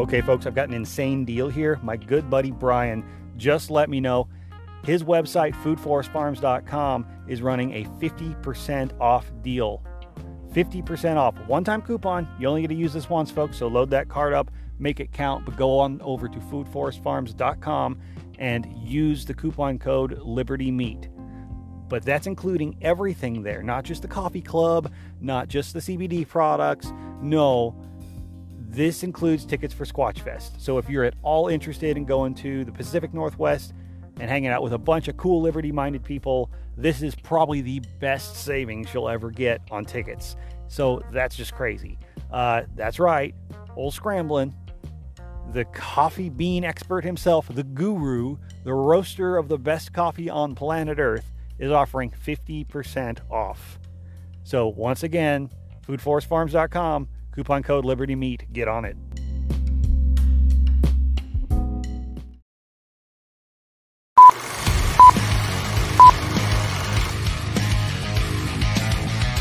Okay, folks, I've got an insane deal here. My good buddy Brian just let me know his website, foodforestfarms.com, is running a 50% off deal. 50% off. One time coupon. You only get to use this once, folks. So load that card up, make it count, but go on over to foodforestfarms.com and use the coupon code Liberty Meat. But that's including everything there, not just the coffee club, not just the CBD products. No, this includes tickets for Squatch Fest. So if you're at all interested in going to the Pacific Northwest and hanging out with a bunch of cool liberty minded people, this is probably the best savings you'll ever get on tickets. So that's just crazy. Uh, that's right, old scrambling. The coffee bean expert himself, the guru, the roaster of the best coffee on planet Earth, is offering 50% off. So once again, foodforestfarms.com Coupon code Liberty Meat. Get on it.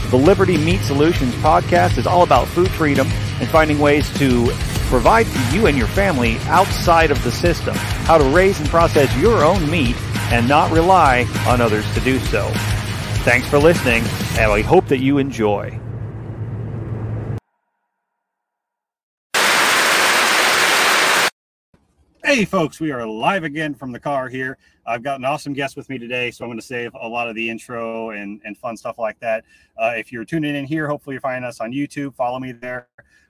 The Liberty Meat Solutions podcast is all about food freedom and finding ways to provide for you and your family outside of the system, how to raise and process your own meat and not rely on others to do so. Thanks for listening, and we hope that you enjoy. Hey, folks, we are live again from the car here. I've got an awesome guest with me today, so I'm going to save a lot of the intro and, and fun stuff like that. Uh, if you're tuning in here, hopefully you're finding us on YouTube. Follow me there,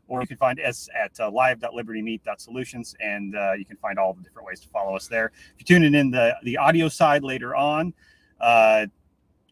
or you can find us at uh, live.libertymeat.solutions, and uh, you can find all the different ways to follow us there. If you're tuning in the, the audio side later on, uh,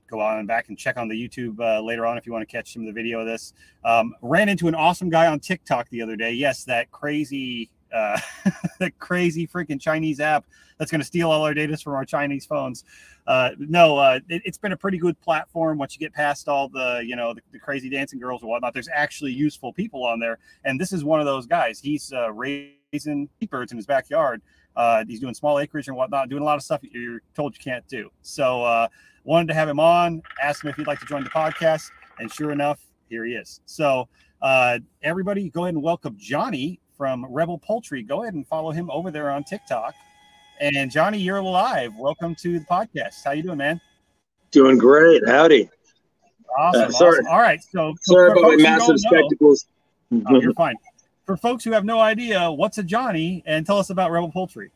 go on back and check on the YouTube uh, later on if you want to catch some of the video of this. Um, ran into an awesome guy on TikTok the other day. Yes, that crazy uh, that crazy freaking Chinese app that's going to steal all our data from our Chinese phones. Uh, no, uh, it, has been a pretty good platform. Once you get past all the, you know, the, the, crazy dancing girls and whatnot, there's actually useful people on there. And this is one of those guys. He's uh, raising birds in his backyard. Uh, he's doing small acreage and whatnot, doing a lot of stuff you're told you can't do. So, uh, wanted to have him on, asked him if he'd like to join the podcast, and sure enough, here he is. So, uh, everybody, go ahead and welcome Johnny from Rebel Poultry. Go ahead and follow him over there on TikTok. And Johnny, you're live. Welcome to the podcast. How you doing, man? Doing great. Howdy. Awesome. Uh, sorry. Awesome. All right. So, so sorry about my massive spectacles. Know, oh, you're fine. For folks who have no idea, what's a Johnny, and tell us about Rebel Poultry.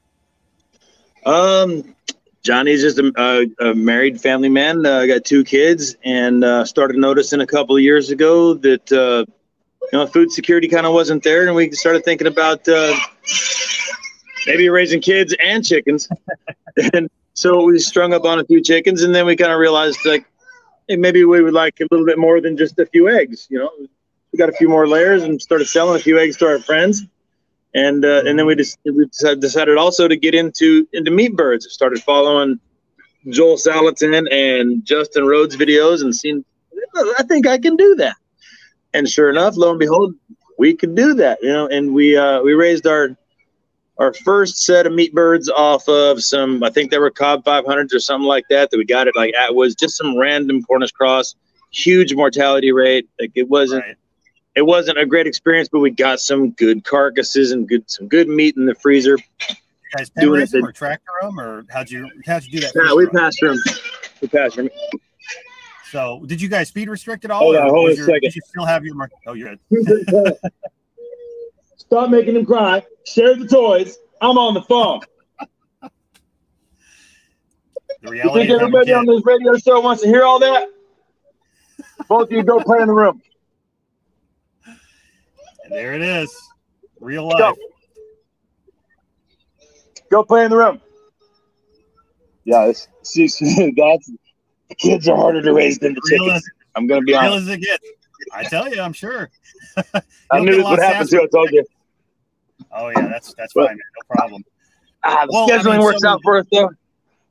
Um, Johnny's just a, a, a married family man. Uh, got two kids, and uh, started noticing a couple of years ago that uh, you know, food security kind of wasn't there, and we started thinking about uh, maybe raising kids and chickens. and so we strung up on a few chickens, and then we kind of realized like hey, maybe we would like a little bit more than just a few eggs. You know, we got a few more layers and started selling a few eggs to our friends. And uh, and then we just we decided also to get into into meat birds. Started following Joel Salatin and Justin Rhodes videos and seen. I think I can do that and sure enough, lo and behold, we could do that, you know. And we uh, we raised our our first set of meat birds off of some, I think they were Cobb 500s or something like that. That we got it like at was just some random Cornish cross, huge mortality rate. Like it wasn't. Right. It wasn't a great experience, but we got some good carcasses and good some good meat in the freezer. You guys doing it or tractor them, or how'd you how'd you do that? Yeah, we passed them. We passed them. So, did you guys feed restrict at all? Hold on, hold on a your, second. Did you still have your? Mark- Oh, you're good. Stop making him cry. Share the toys. I'm on the phone. The you think everybody on this radio show wants to hear all that? Both of you go play in the room. And there it is. Real life. Go. go play in the room. Yeah, it's, that's the kids are harder to raise than the chickens. I'm gonna be honest. As it gets. I tell you, I'm sure. I knew this would happen too. I told you. Oh yeah, that's that's but, fine, man. No problem. Ah, the well, scheduling I mean, works so, out for us though,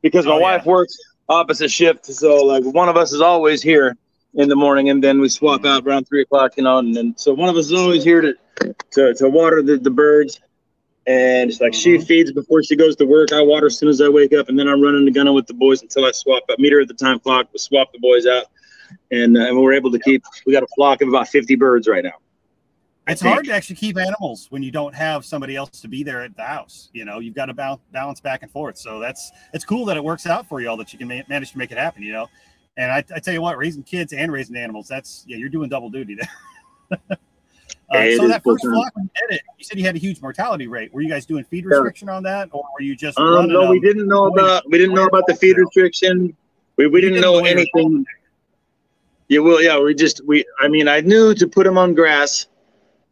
because my oh, wife yeah. works opposite shift, so like one of us is always here in the morning, and then we swap out around three o'clock, you know, and then so one of us is always here to to, to water the, the birds and it's like she mm-hmm. feeds before she goes to work. I water as soon as I wake up, and then I'm running the gun with the boys until I swap. I meet her at the time clock. We swap the boys out, and uh, and we're able to keep. We got a flock of about 50 birds right now. it's hard to actually keep animals when you don't have somebody else to be there at the house. You know, you've got to balance back and forth. So that's it's cool that it works out for you all that you can ma- manage to make it happen. You know, and I, I, tell you what, raising kids and raising animals, that's yeah, you're doing double duty there. uh, so that first flock you did it, you said you had a huge mortality rate. Were you guys doing feed restriction on that, or were you just? Um, no, we didn't know about we didn't know about the feed restriction. We, we didn't, didn't know anything. Yeah, well, yeah, we just we. I mean, I knew to put them on grass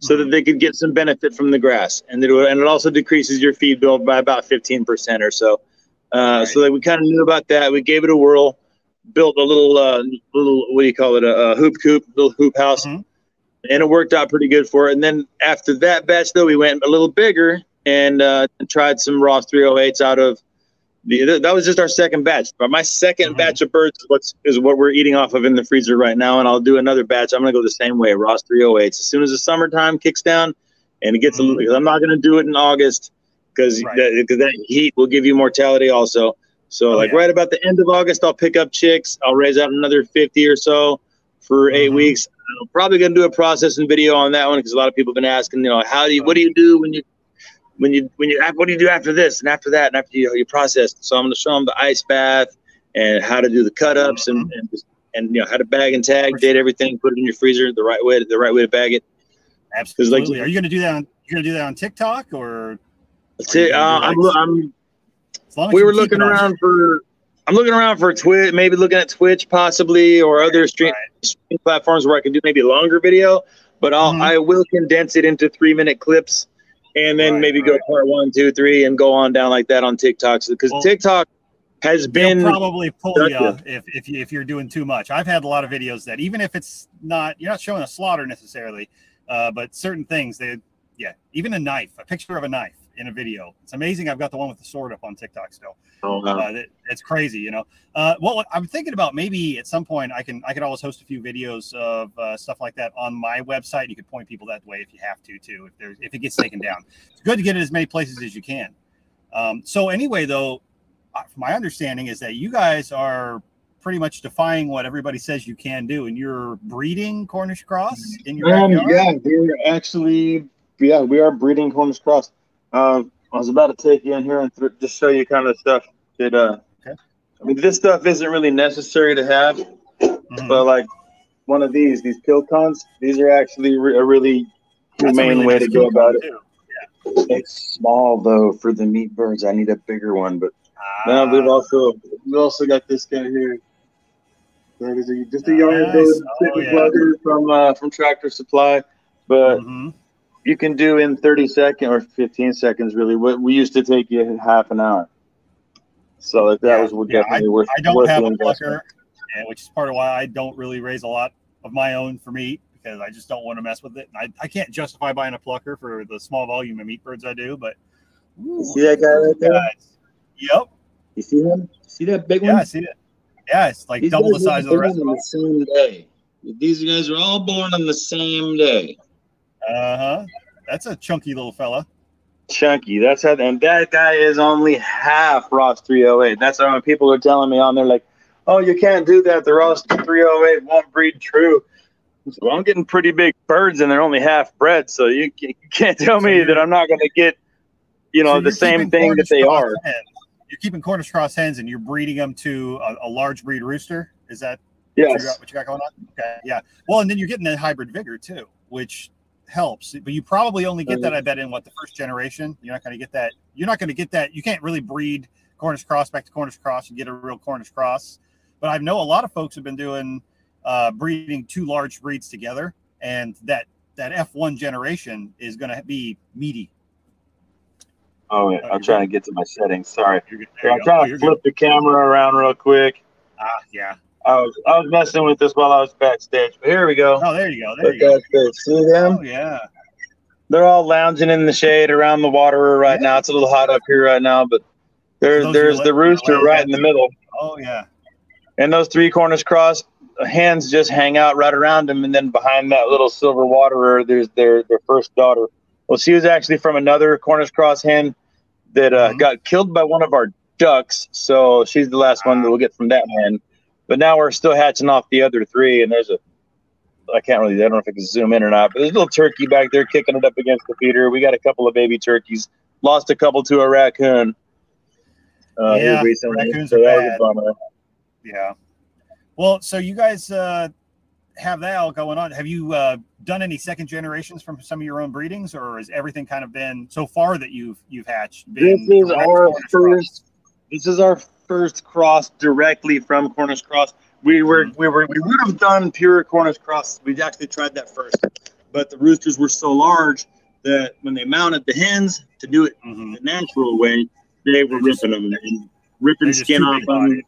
so that they could get some benefit from the grass, and it and it also decreases your feed bill by about fifteen percent or so. Uh, right. So that we kind of knew about that. We gave it a whirl, built a little uh, little what do you call it a, a hoop coop, little hoop house, mm-hmm. And it worked out pretty good for it. And then after that batch, though, we went a little bigger and uh, tried some Ross 308s out of the, that was just our second batch. But my 2nd mm-hmm. batch of birds is what's is what we're eating off of in the freezer right now, and I'll do another batch. I'm gonna go the same way, Ross 308s. As soon as the summertime kicks down, and it gets mm-hmm. a little, I'm not gonna do it in August because right. that, that, heat will give you mortality also. So oh, like yeah. right about the end of August, I'll pick up chicks. I'll raise out another 50 or so for 8 mm-hmm. weeks. I'm probably gonna do a processing video on that one because a lot of people have been asking, you know, how do you, what do you do when you when you when you what do you do after this and after that and after you, you process. So I'm going to show them the ice bath and how to do the cut ups mm-hmm. and, and and you know how to bag and tag, date everything, put it in your freezer the right way, the right way to bag it. Absolutely. Like, Are you going to do that? On, you're going to do that on TikTok or? uh, I'm, I'm we were looking around for. I'm looking around for Twitch, maybe looking at Twitch possibly, or other stream, right. stream platforms where I can do maybe a longer video. But I'll mm-hmm. I will condense it into three minute clips and then right, maybe right. go part one, two, three, and go on down like that on TikTok. Because well, TikTok has been probably pull you if if, you, if you're doing too much. I've had a lot of videos that even if it's not you're not showing a slaughter necessarily, uh, but certain things they yeah even a knife, a picture of a knife in a video. It's amazing. I've got the one with the sword up on TikTok still. Oh, wow. uh, it, it's crazy, you know. Uh, well, I'm thinking about maybe at some point I can I could always host a few videos of uh, stuff like that on my website. You could point people that way if you have to too. If there's if it gets taken down, it's good to get it as many places as you can. Um, so anyway, though, uh, my understanding is that you guys are pretty much defying what everybody says you can do, and you're breeding Cornish cross in your um, backyard. Yeah, we're actually yeah we are breeding Cornish cross. Um, I was about to take you in here and th- just show you kind of stuff that uh, okay. I mean, this stuff isn't really necessary to have, mm-hmm. but like one of these, these kill cones, these are actually re- a really humane really way to go about it. Yeah. It's small though for the meat birds. I need a bigger one, but now we've ah. also we also got this guy here. That is a, just a nice. young oh, yeah. from uh, from Tractor Supply, but. Mm-hmm you can do in 30 seconds or 15 seconds really. What we used to take you half an hour. So like that yeah, was yeah, definitely I, worth i don't have a plucker which is part of why i don't really raise a lot of my own for meat because i just don't want to mess with it. I, I can't justify buying a plucker for the small volume of meat birds i do but ooh, see that guy right there? guys. yep you see him? See that big one? Yeah i see it. Yeah it's like These double the size of the rest of them the same day. These guys are all born on the same day uh huh. That's a chunky little fella. Chunky. That's how. And that guy is only half Ross 308. That's how people are telling me on there, like, oh, you can't do that. The Ross 308 won't breed true. well, I'm getting pretty big birds and they're only half bred. So you, you can't tell me that I'm not going to get, you know, so the same thing that they are. Hens. You're keeping Cornish cross hens and you're breeding them to a, a large breed rooster. Is that yes. what, you got, what you got going on? Okay. Yeah. Well, and then you're getting the hybrid vigor too, which helps, but you probably only get that, I bet, in what the first generation. You're not going to get that. You're not going to get that. You can't really breed Cornish cross back to Cornish cross and get a real Cornish cross. But I know a lot of folks have been doing uh, breeding two large breeds together, and that that F1 generation is going to be meaty. Oh, yeah. I'm trying to get to my settings. Sorry. I'm trying oh, to flip good. the camera around real quick. Ah, yeah. I was I was messing with this while I was backstage. But here we go. Oh, there you go. There you go. See them? Oh, yeah. They're all lounging in the shade around the water right yeah. now. It's a little hot up here right now, but there's there's the rooster right in the middle. Oh yeah. And those three Cornish cross hens just hang out right around him, and then behind that little silver waterer, there's their their first daughter. Well, she was actually from another Cornish cross hen that uh, mm-hmm. got killed by one of our ducks, so she's the last wow. one that we'll get from that hen. But now we're still hatching off the other three, and there's a I can't really. I don't know if I can zoom in or not, but there's a little turkey back there kicking it up against the feeder. We got a couple of baby turkeys. Lost a couple to a raccoon. Uh, yeah, raccoons so are bad. Yeah. Well, so you guys uh, have that all going on. Have you uh, done any second generations from some of your own breedings, or has everything kind of been so far that you've you've hatched? This is our first. This is our first cross directly from Cornish cross. We were mm-hmm. we were we would have done pure Cornish cross. We actually tried that first, but the roosters were so large that when they mounted the hens to do it mm-hmm. the natural way, they were ripping them and ripping skin off them. Right.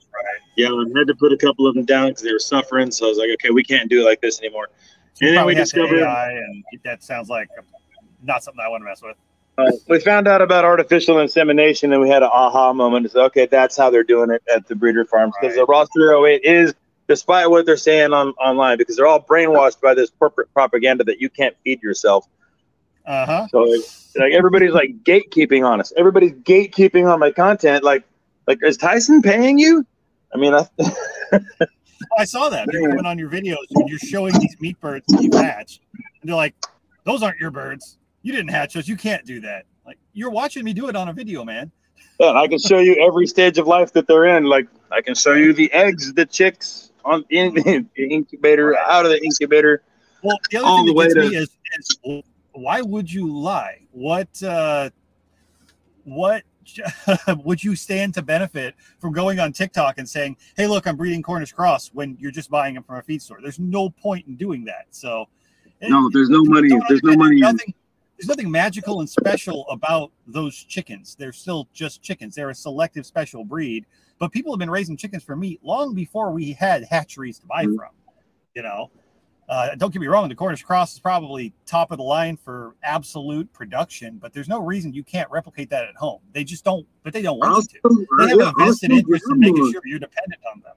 Yeah, I had to put a couple of them down because they were suffering. So I was like, okay, we can't do it like this anymore. So and then we discovered and that sounds like not something I want to mess with. Uh, we found out about artificial insemination, and we had an aha moment. It's okay, that's how they're doing it at the breeder farms because right. the Ross 308 is, despite what they're saying on online, because they're all brainwashed by this corporate propaganda that you can't feed yourself. Uh huh. So like everybody's like gatekeeping on us. Everybody's gatekeeping on my content. Like, like is Tyson paying you? I mean, I. I saw that. You're coming on your videos when you're showing these meat birds that you hatch, and they're like, "Those aren't your birds. You didn't hatch those. You can't do that." Like you're watching me do it on a video, man. Yeah, I can show you every stage of life that they're in. Like I can show you the eggs, the chicks on in, in the incubator, out of the incubator. Well, the other thing that gets to, me is, is why would you lie? What uh, what would you stand to benefit from going on TikTok and saying, "Hey, look, I'm breeding Cornish cross" when you're just buying them from a feed store? There's no point in doing that. So, no, there's no money. There's no money. Nothing, there's nothing magical and special about those chickens. They're still just chickens. They're a selective special breed. But people have been raising chickens for meat long before we had hatcheries to buy mm-hmm. from. You know, uh, don't get me wrong, the Cornish Cross is probably top of the line for absolute production, but there's no reason you can't replicate that at home. They just don't, but they don't want to. They have a vested interest in making sure you're dependent on them.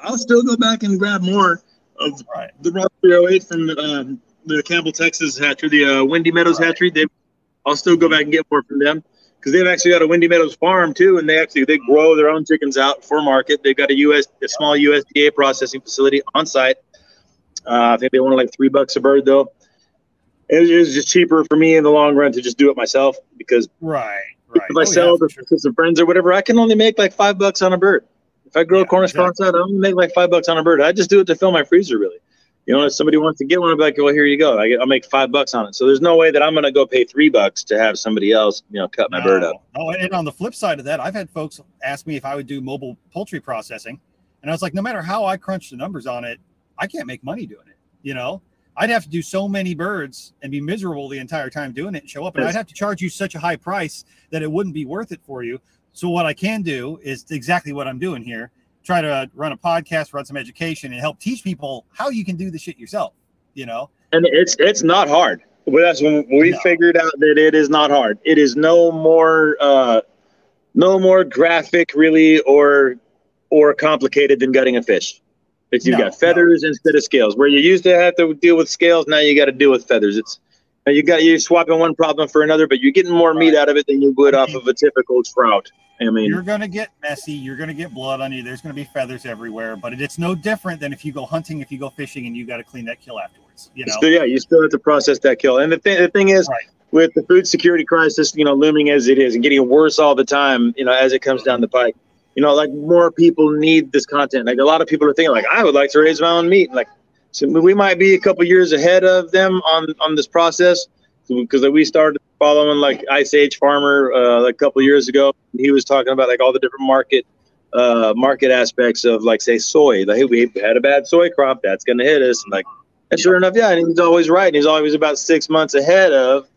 I'll still go back and grab more of right. the Ross 308 from um, the Campbell, Texas hatchery, the uh, Windy Meadows hatchery. They, I'll still go back and get more from them because they've actually got a Windy Meadows farm too, and they actually they grow their own chickens out for market. They've got a US, a small USDA processing facility on site uh, I think they wanted like three bucks a bird though. It was, just cheaper for me in the long run to just do it myself because right, right. If I oh, sell yeah, to, sure. to some friends or whatever, I can only make like five bucks on a bird. If I grow yeah, a Cornish exactly. I only make like five bucks on a bird. I just do it to fill my freezer, really. You know, if somebody wants to get one, I'll be like, well, here you go. I will make five bucks on it. So there's no way that I'm going to go pay three bucks to have somebody else, you know, cut my no. bird up. Oh, and on the flip side of that, I've had folks ask me if I would do mobile poultry processing. And I was like, no matter how I crunch the numbers on it, I can't make money doing it. You know, I'd have to do so many birds and be miserable the entire time doing it and show up. And I'd have to charge you such a high price that it wouldn't be worth it for you. So what I can do is exactly what I'm doing here. Try to run a podcast, run some education, and help teach people how you can do the shit yourself. You know, and it's it's not hard. Well, that's when we no. figured out that it is not hard. It is no more uh, no more graphic, really, or or complicated than gutting a fish. It's you no, got feathers no. instead of scales. Where you used to have to deal with scales, now you got to deal with feathers. It's you got you swapping one problem for another, but you're getting more right. meat out of it than you would off of a typical trout. I mean, you're going to get messy. You're going to get blood on you. There's going to be feathers everywhere, but it's no different than if you go hunting, if you go fishing, and you got to clean that kill afterwards. You know, so, yeah, you still have to process that kill. And the thing, the thing is, right. with the food security crisis, you know, looming as it is and getting worse all the time, you know, as it comes down the pike, you know, like more people need this content. Like a lot of people are thinking, like, I would like to raise my own meat. Like, so we might be a couple years ahead of them on on this process because we started following like Ice Age Farmer uh, a couple years ago. He was talking about like all the different market uh, market aspects of like say soy. Like, hey, we had a bad soy crop, that's going to hit us. And like, and sure enough, yeah, and he's always right. And he's always about six months ahead of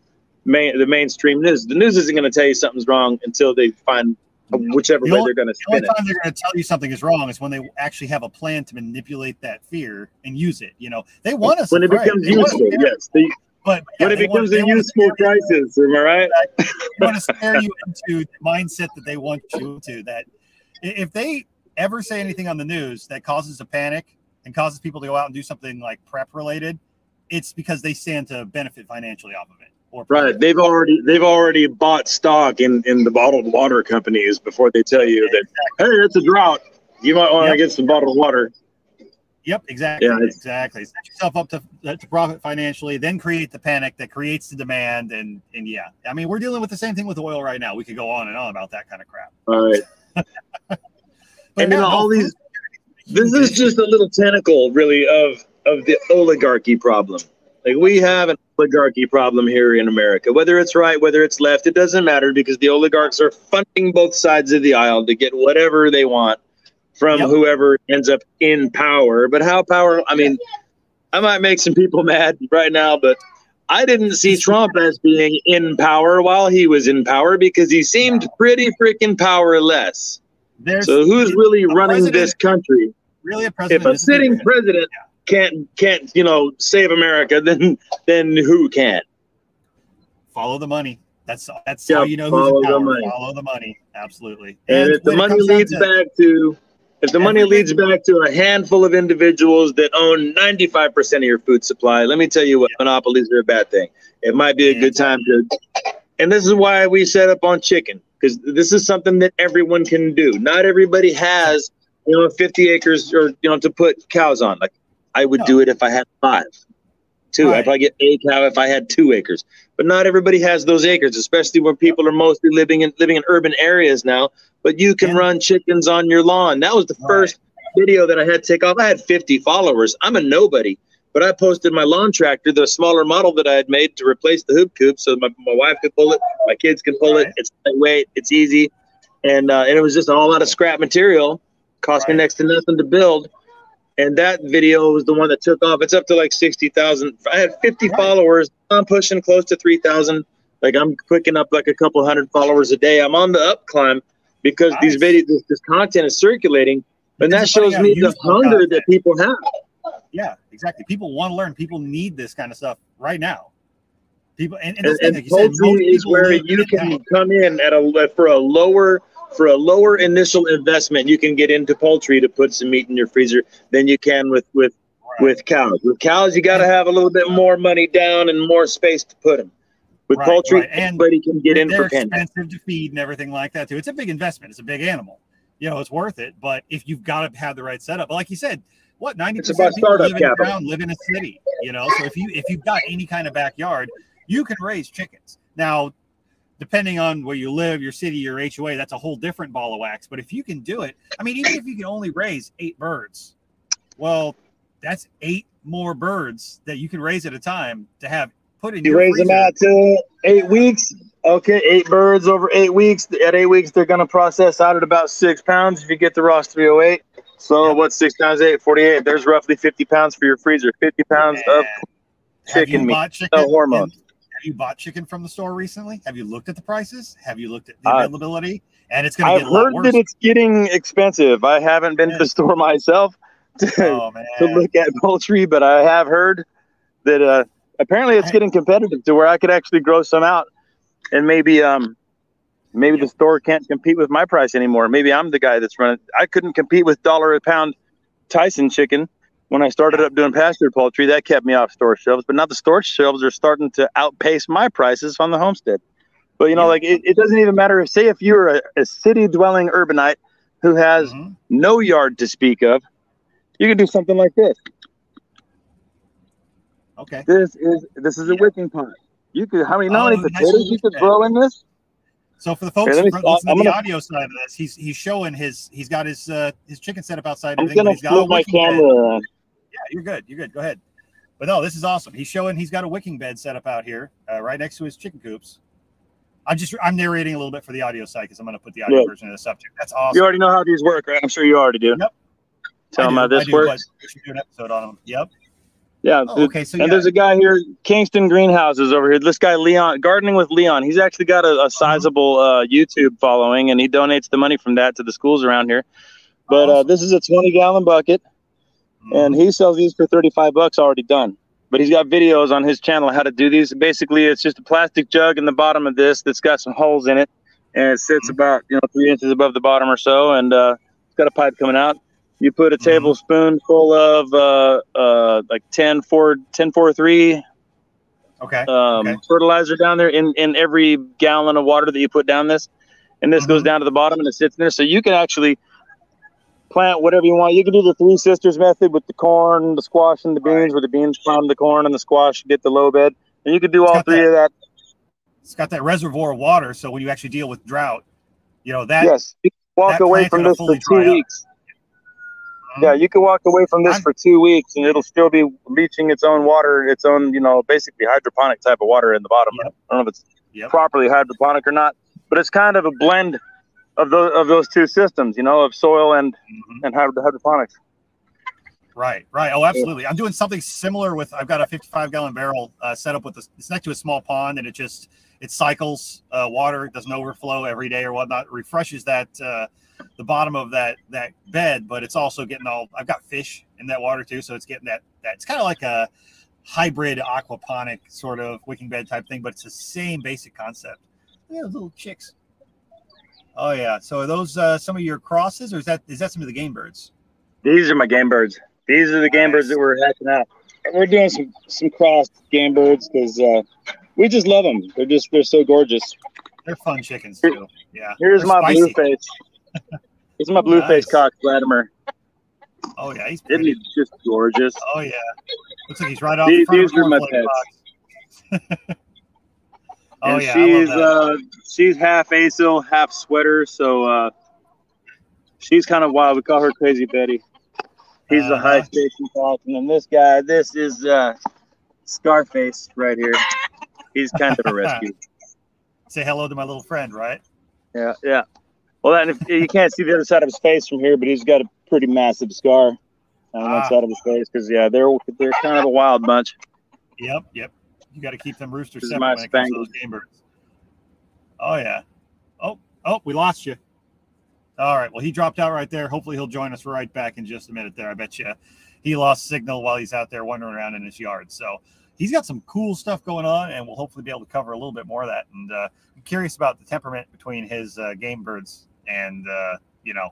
main the mainstream news. The news isn't going to tell you something's wrong until they find whichever the way they're going to spin the only time they're going to tell you something is wrong is when they actually have a plan to manipulate that fear and use it. You know, they want us when it becomes useful. Yes, they, but yeah, when it becomes want, a useful crisis, am I right? they want to scare you into the mindset that they want you to. That if they ever say anything on the news that causes a panic and causes people to go out and do something like prep related, it's because they stand to benefit financially off of it. Right. They've already they've already bought stock in in the bottled water companies before they tell you that hey, it's a drought. You might want to yep. get some bottled water. Yep, exactly, Yeah, exactly. Set yourself up to uh, to profit financially, then create the panic that creates the demand, and and yeah, I mean we're dealing with the same thing with oil right now. We could go on and on about that kind of crap. All right. And then yeah, all no, these- This is just a little tentacle, really, of of the oligarchy problem. Like we have an oligarchy problem here in America. Whether it's right, whether it's left, it doesn't matter because the oligarchs are funding both sides of the aisle to get whatever they want from Yep. whoever ends up in power. But how power? I mean, I might make some people mad right now, but I didn't see Trump as being in power while he was in power because he seemed pretty freaking powerless. There's So who's really running this country? really a president. If a sitting president can't can't you know save America, then then who can? follow the money. That's that's Yeah, how you know who's follow in the power. money. Follow the money. Absolutely. And if the money leads to- back to if the money leads back to a handful of individuals that own 95% of your food supply, let me tell you what, monopolies are a bad thing. It might be a Yeah. good time to and this is why we set up on chicken because this is something that everyone can do. Not everybody has, you know, 50 acres or you know to put cows on. Like I would No. do it if I had five. Two. Right. I'd probably get a cow if I had two acres. But not everybody has those acres, especially when people are mostly living in living in urban areas now. But you can And- run chickens on your lawn. That was the first video that I had to take off. I had 50 followers. I'm a nobody. But I posted my lawn tractor, the smaller model that I had made to replace the hoop coop, so my, my wife could pull it, my kids can pull it. Right. It's lightweight, it's easy, and uh, and it was just all out of scrap material. Cost me next to nothing to build. And that video was the one that took off. It's up to like sixty thousand. I had fifty Right. followers. I'm pushing close to three thousand. Like I'm picking up like a couple hundred followers a day. I'm on the up climb because these videos, this, this content is circulating, and that shows me the hunger content. that people have. Yeah, exactly. People want to learn. People need this kind of stuff right now. People and, and, and, thing, and like said, is where you can come in at a for a lower for a lower initial investment. You can get into poultry to put some meat in your freezer than you can with with Right. with cows. With cows, you got to have a little bit more money down and more space to put them. With Right, poultry, right. And anybody can get in for pennies. expensive to feed and everything like that too. It's a big investment. It's a big animal. You know, it's worth it. But if you've got to have the right setup, but like you said, what ninety percent of people live in town, live in a city. You know, so if you if you've got any kind of backyard, you can raise chickens. Now, depending on where you live, your city, your HOA, that's a whole different ball of wax. But if you can do it, I mean, even if you can only raise eight birds, well, that's eight more birds that you can raise at a time to have put in You raise them out to uh, eight weeks. Okay, eight birds over eight weeks. At eight weeks, they're going to process out at about six pounds if you get the Ross 308. So Yeah. what's six times eight? 48. There's roughly 50 pounds for your freezer. 50 pounds of chicken meat. chicken No hormones. You bought chicken from the store recently? Have you looked at the prices? Have you looked at the I've- availability? And it's going to get. I've get a lot heard that it's getting expensive. I haven't been to the store myself to, oh to look at poultry, but I have heard that uh, apparently it's getting competitive to where I could actually grow some out, and maybe um maybe the store can't compete with my price anymore. Maybe I'm the guy that's running. I couldn't compete with dollar a pound Tyson chicken when I started up doing pasture poultry. That kept me off store shelves, but now the store shelves are starting to outpace my prices on the homestead. But you know, Yeah. like it, it doesn't even matter if say if you're a, a city dwelling urbanite who has Mhm. no yard to speak of, you can do something like this. okay. This is this is a Yeah. wicking pot. You could how many how Oh, many nice potatoes you could grow in this? So for the folks Here, let me- who listen to the gonna- audio side of this, he's he's showing his he's got his uh, his chicken set up outside. I'm gonna he's got flip my camera. Yeah, you're good. You're good. Go ahead. But no, this is awesome. He's showing he's got a wicking bed set up out here, uh, right next to his chicken coops. I'm just I'm narrating a little bit for the audio side because I'm going to put the audio Yeah. version of this up too. That's awesome. You already know how these work, right? I'm sure you already do. Yep. Tell them do, how I this do, works. We should do an episode on them. Yep. Yeah. Oh, okay. So and yeah. there's a guy here, Kingston Greenhouses over here. This guy Leon, gardening with Leon. He's actually got Uh-huh. a, a sizable uh, YouTube following, and he donates the money from that to the schools around here. But uh, this is a 20 gallon bucket, and he sells these for 35 bucks already done. But he's got videos on his channel how to do these. Basically, it's just a plastic jug in the bottom of this that's got some holes in it, and it sits Mhm. about you know three inches above the bottom or so, and uh, it's got a pipe coming out. You put a Mhm. tablespoon full of uh, uh, like 10 4 10 4 3 okay. um, Okay. fertilizer down there in, in every gallon of water that you put down this, and this goes Mhm. down to the bottom and it sits there. So you can actually plant whatever you want. You can do the three sisters method with the corn, the squash, and the beans, right. where the beans farm the corn and the squash get the low bed. And you can do all three that, of that. It's got that reservoir of water, so when you actually deal with drought, you know that. Yes, you walk away from this for two weeks. Mm-hmm. Yeah, you can walk away from this I'm, for two weeks, and it'll still be leaching its own water, its own, you know, basically hydroponic type of water in the bottom. Yep. I don't know if it's yep. properly hydroponic or not, but it's kind of a blend of those of those two systems, you know, of soil and mm-hmm. and hydroponics. Right, right. Oh, absolutely. I'm doing something similar with. I've got a 55 gallon barrel uh, set up with this. It's next to a small pond, and it just it cycles uh, water. It doesn't overflow every day or whatnot. It refreshes that uh, the bottom of that that bed, but it's also getting all. I've got fish in that water too, so it's getting that. That it's kind of like a hybrid aquaponic sort of wicking bed type thing, but it's the same basic concept. Yeah, little chicks. Oh yeah. So are those uh, some of your crosses, or is that is that some of the game birds? These are my game birds. These are the game nice. birds that we're hatching out. We're doing some some crossed game birds because uh, we just love them. They're just they're so gorgeous. They're fun chickens too. Yeah. Here's my blue face. Here's my blue nice. face cock, Vladimir. Oh yeah, he's pretty. Isn't he just gorgeous? Oh yeah. Looks like he's right off these, the these the my pets. Oh and yeah, she's uh, she's half acyl, half sweater, so uh, she's kind of wild. We call her Crazy Betty. He's uh, a high station fox, and then this guy, this is uh, Scarface right here. He's kind of a rescue. Say hello to my little friend, right? Yeah, yeah. Well, and if, you can't see the other side of his face from here, but he's got a pretty massive scar on ah. that side of his face because yeah, they're they're kind of a wild bunch. Yep, yep. You got to keep them roosters separate when it comes to those game birds. Oh yeah. Oh oh, we lost you. All right. Well, he dropped out right there. Hopefully, he'll join us right back in just a minute. There, I bet you he lost signal while he's out there wandering around in his yard. So he's got some cool stuff going on, and we'll hopefully be able to cover a little bit more of that. And uh, I'm curious about the temperament between his uh, game birds and uh, you know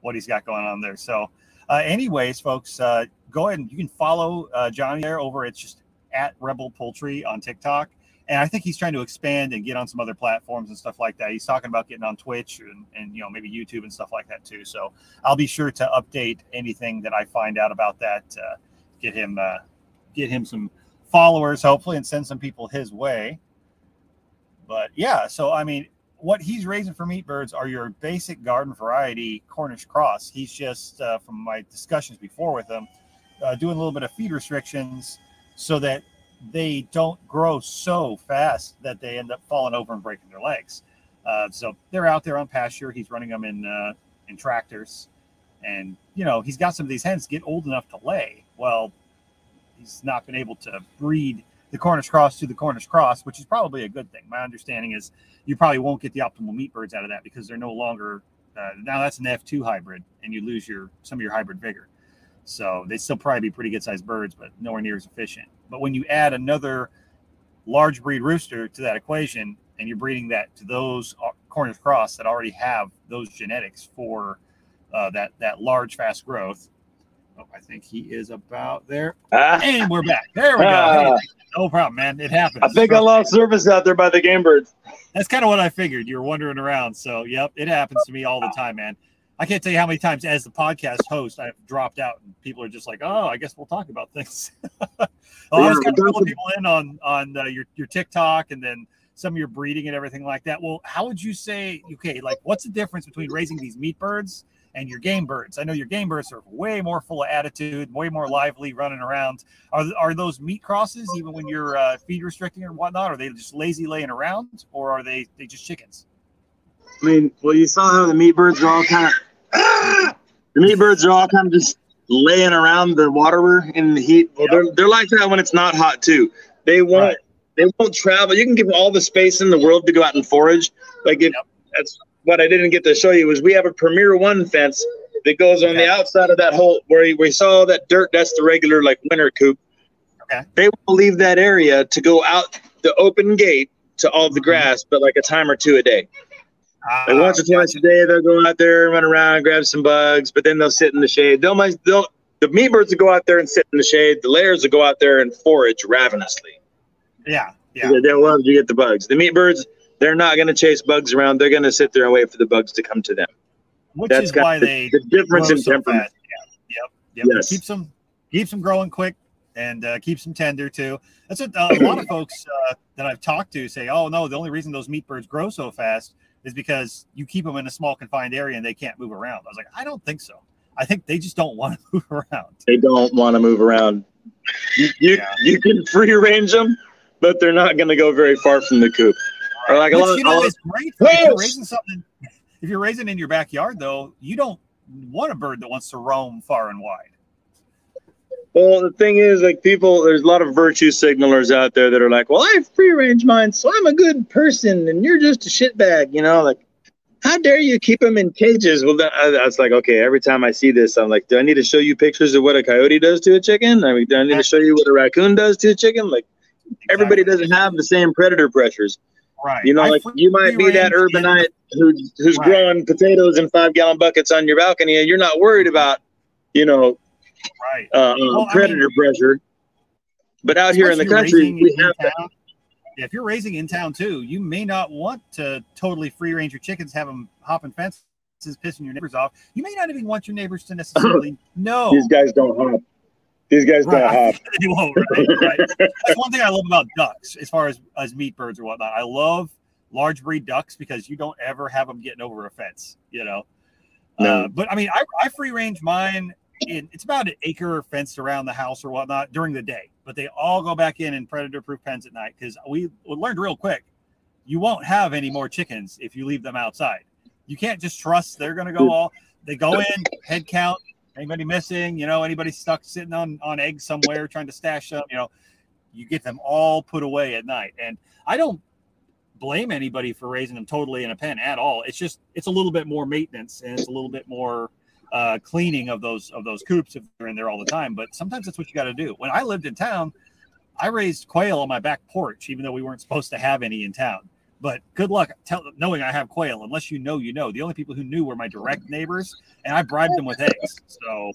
what he's got going on there. So, uh, anyways, folks, uh, go ahead and you can follow uh, Johnny there over. It's just at Rebel Poultry on TikTok. And I think he's trying to expand and get on some other platforms and stuff like that. He's talking about getting on Twitch and, and you know maybe YouTube and stuff like that too. So I'll be sure to update anything that I find out about that. Uh, get him uh, get him some followers hopefully and send some people his way. But yeah, so I mean, what he's raising for meat birds are your basic garden variety Cornish cross. He's just uh, from my discussions before with him, uh, doing a little bit of feed restrictions so that they don't grow so fast that they end up falling over and breaking their legs. Uh, so they're out there on pasture. He's running them in uh, in tractors, and you know he's got some of these hens get old enough to lay. Well, he's not been able to breed the Cornish cross to the Cornish cross, which is probably a good thing. My understanding is you probably won't get the optimal meat birds out of that because they're no longer uh, now that's an F2 hybrid, and you lose your some of your hybrid vigor. So they still probably be pretty good sized birds, but nowhere near as efficient. But when you add another large breed rooster to that equation and you're breeding that to those uh, Cornish cross that already have those genetics for uh, that that large fast growth. Oh, I think he is about there. Ah. And we're back. There we go. Ah. Hey, no problem, man. It happens. I think I lost service out there by the game birds. That's kind of what I figured. You were wandering around. So, yep, it happens to me all the time, man. I can't tell you how many times as the podcast host I've dropped out and people are just like, "Oh, I guess we'll talk about things." oh, I was kind of pulling people in on on uh, your your TikTok and then some of your breeding and everything like that. Well, how would you say? Okay, like what's the difference between raising these meat birds and your game birds? I know your game birds are way more full of attitude, way more lively, running around. Are are those meat crosses even when you're uh, feed restricting or whatnot? Are they just lazy laying around, or are they they just chickens? I mean, well, you saw how the meat birds are all kind of the meat birds are all kind of just laying around the water in the heat. Well, they're they're like that when it's not hot too. They won't right. they won't travel. You can give them all the space in the world to go out and forage. Like if yep. that's what I didn't get to show you was we have a Premier One fence that goes on okay. the outside of that hole where we saw that dirt. That's the regular like winter coop. Okay. They will leave that area to go out the open gate to all the mm-hmm. grass, but like a time or two a day. Uh, like once or twice a day, they'll go out there, and run around, and grab some bugs, but then they'll sit in the shade. They'll, they'll the meat birds will go out there and sit in the shade. The layers will go out there and forage ravenously. Yeah, yeah. They, will love to get the bugs. The meat birds, they're not going to chase bugs around. They're going to sit there and wait for the bugs to come to them. which That's is why the- they the difference in so temperament. fast. Yeah, yep, yep. Yes. Keeps them keeps them growing quick and uh, keeps them tender too. That's what uh, a lot of folks uh, that I've talked to say. Oh no, the only reason those meat birds grow so fast is because you keep them in a small confined area and they can't move around. I was like, I don't think so. I think they just don't want to move around. They don't want to move around. You you, Yeah. you can free range them, but they're not going to go very far from the coop. Or like a lot, you know, lot- is great. If you're raising something, if you're raising in your backyard, though, you don't want a bird that wants to roam far and wide. Well, the thing is, like people, there's a lot of virtue signalers out there that are like, "Well, I free range mine, so I'm a good person, and you're just a shitbag," you know? Like, how dare you keep them in cages? Well, then, I, I was like, okay. Every time I see this, I'm like, do I need to show you pictures of what a coyote does to a chicken? I mean, do I need to show you what a raccoon does to a chicken? Like, everybody doesn't have the same predator pressures. right. You know, I like you might be that urbanite who's who's Right. growing potatoes in five gallon buckets on your balcony, and you're not worried about, you know, Right. uh, uh, Well, I predator pressure. But out here in the country, we have town. Yeah, if you're raising in town too, you may not want to totally free range your chickens, have them hopping fences, pissing your neighbors off. You may not even want your neighbors to necessarily know. These guys don't hop. These guys don't hop. they won't, right? right. That's one thing I love about ducks, as far as as meat birds or whatnot. I love large breed ducks because you don't ever have them getting over a fence. You know. No. Uh, but I mean, I, I free range mine. In, it's about an acre fenced around the house or whatnot during the day, but they all go back in in predator proof pens at night because we we learned real quick you won't have any more chickens if you leave them outside. You can't just trust they're going to go hmm. all. They go in, head count, anybody missing, you know, anybody stuck sitting on on eggs somewhere trying to stash them, you know, you get them all put away at night. And I don't blame anybody for raising them totally in a pen at all. It's just it's a little bit more maintenance and it's a little bit more uh, cleaning of those of those coops if they're in there all the time. But sometimes that's what you got to do. When I lived in town, I raised quail on my back porch, even though we weren't supposed to have any in town. But good luck tell, knowing I have quail, unless you know, you know. The only people who knew were my direct neighbors, and I bribed them with eggs. So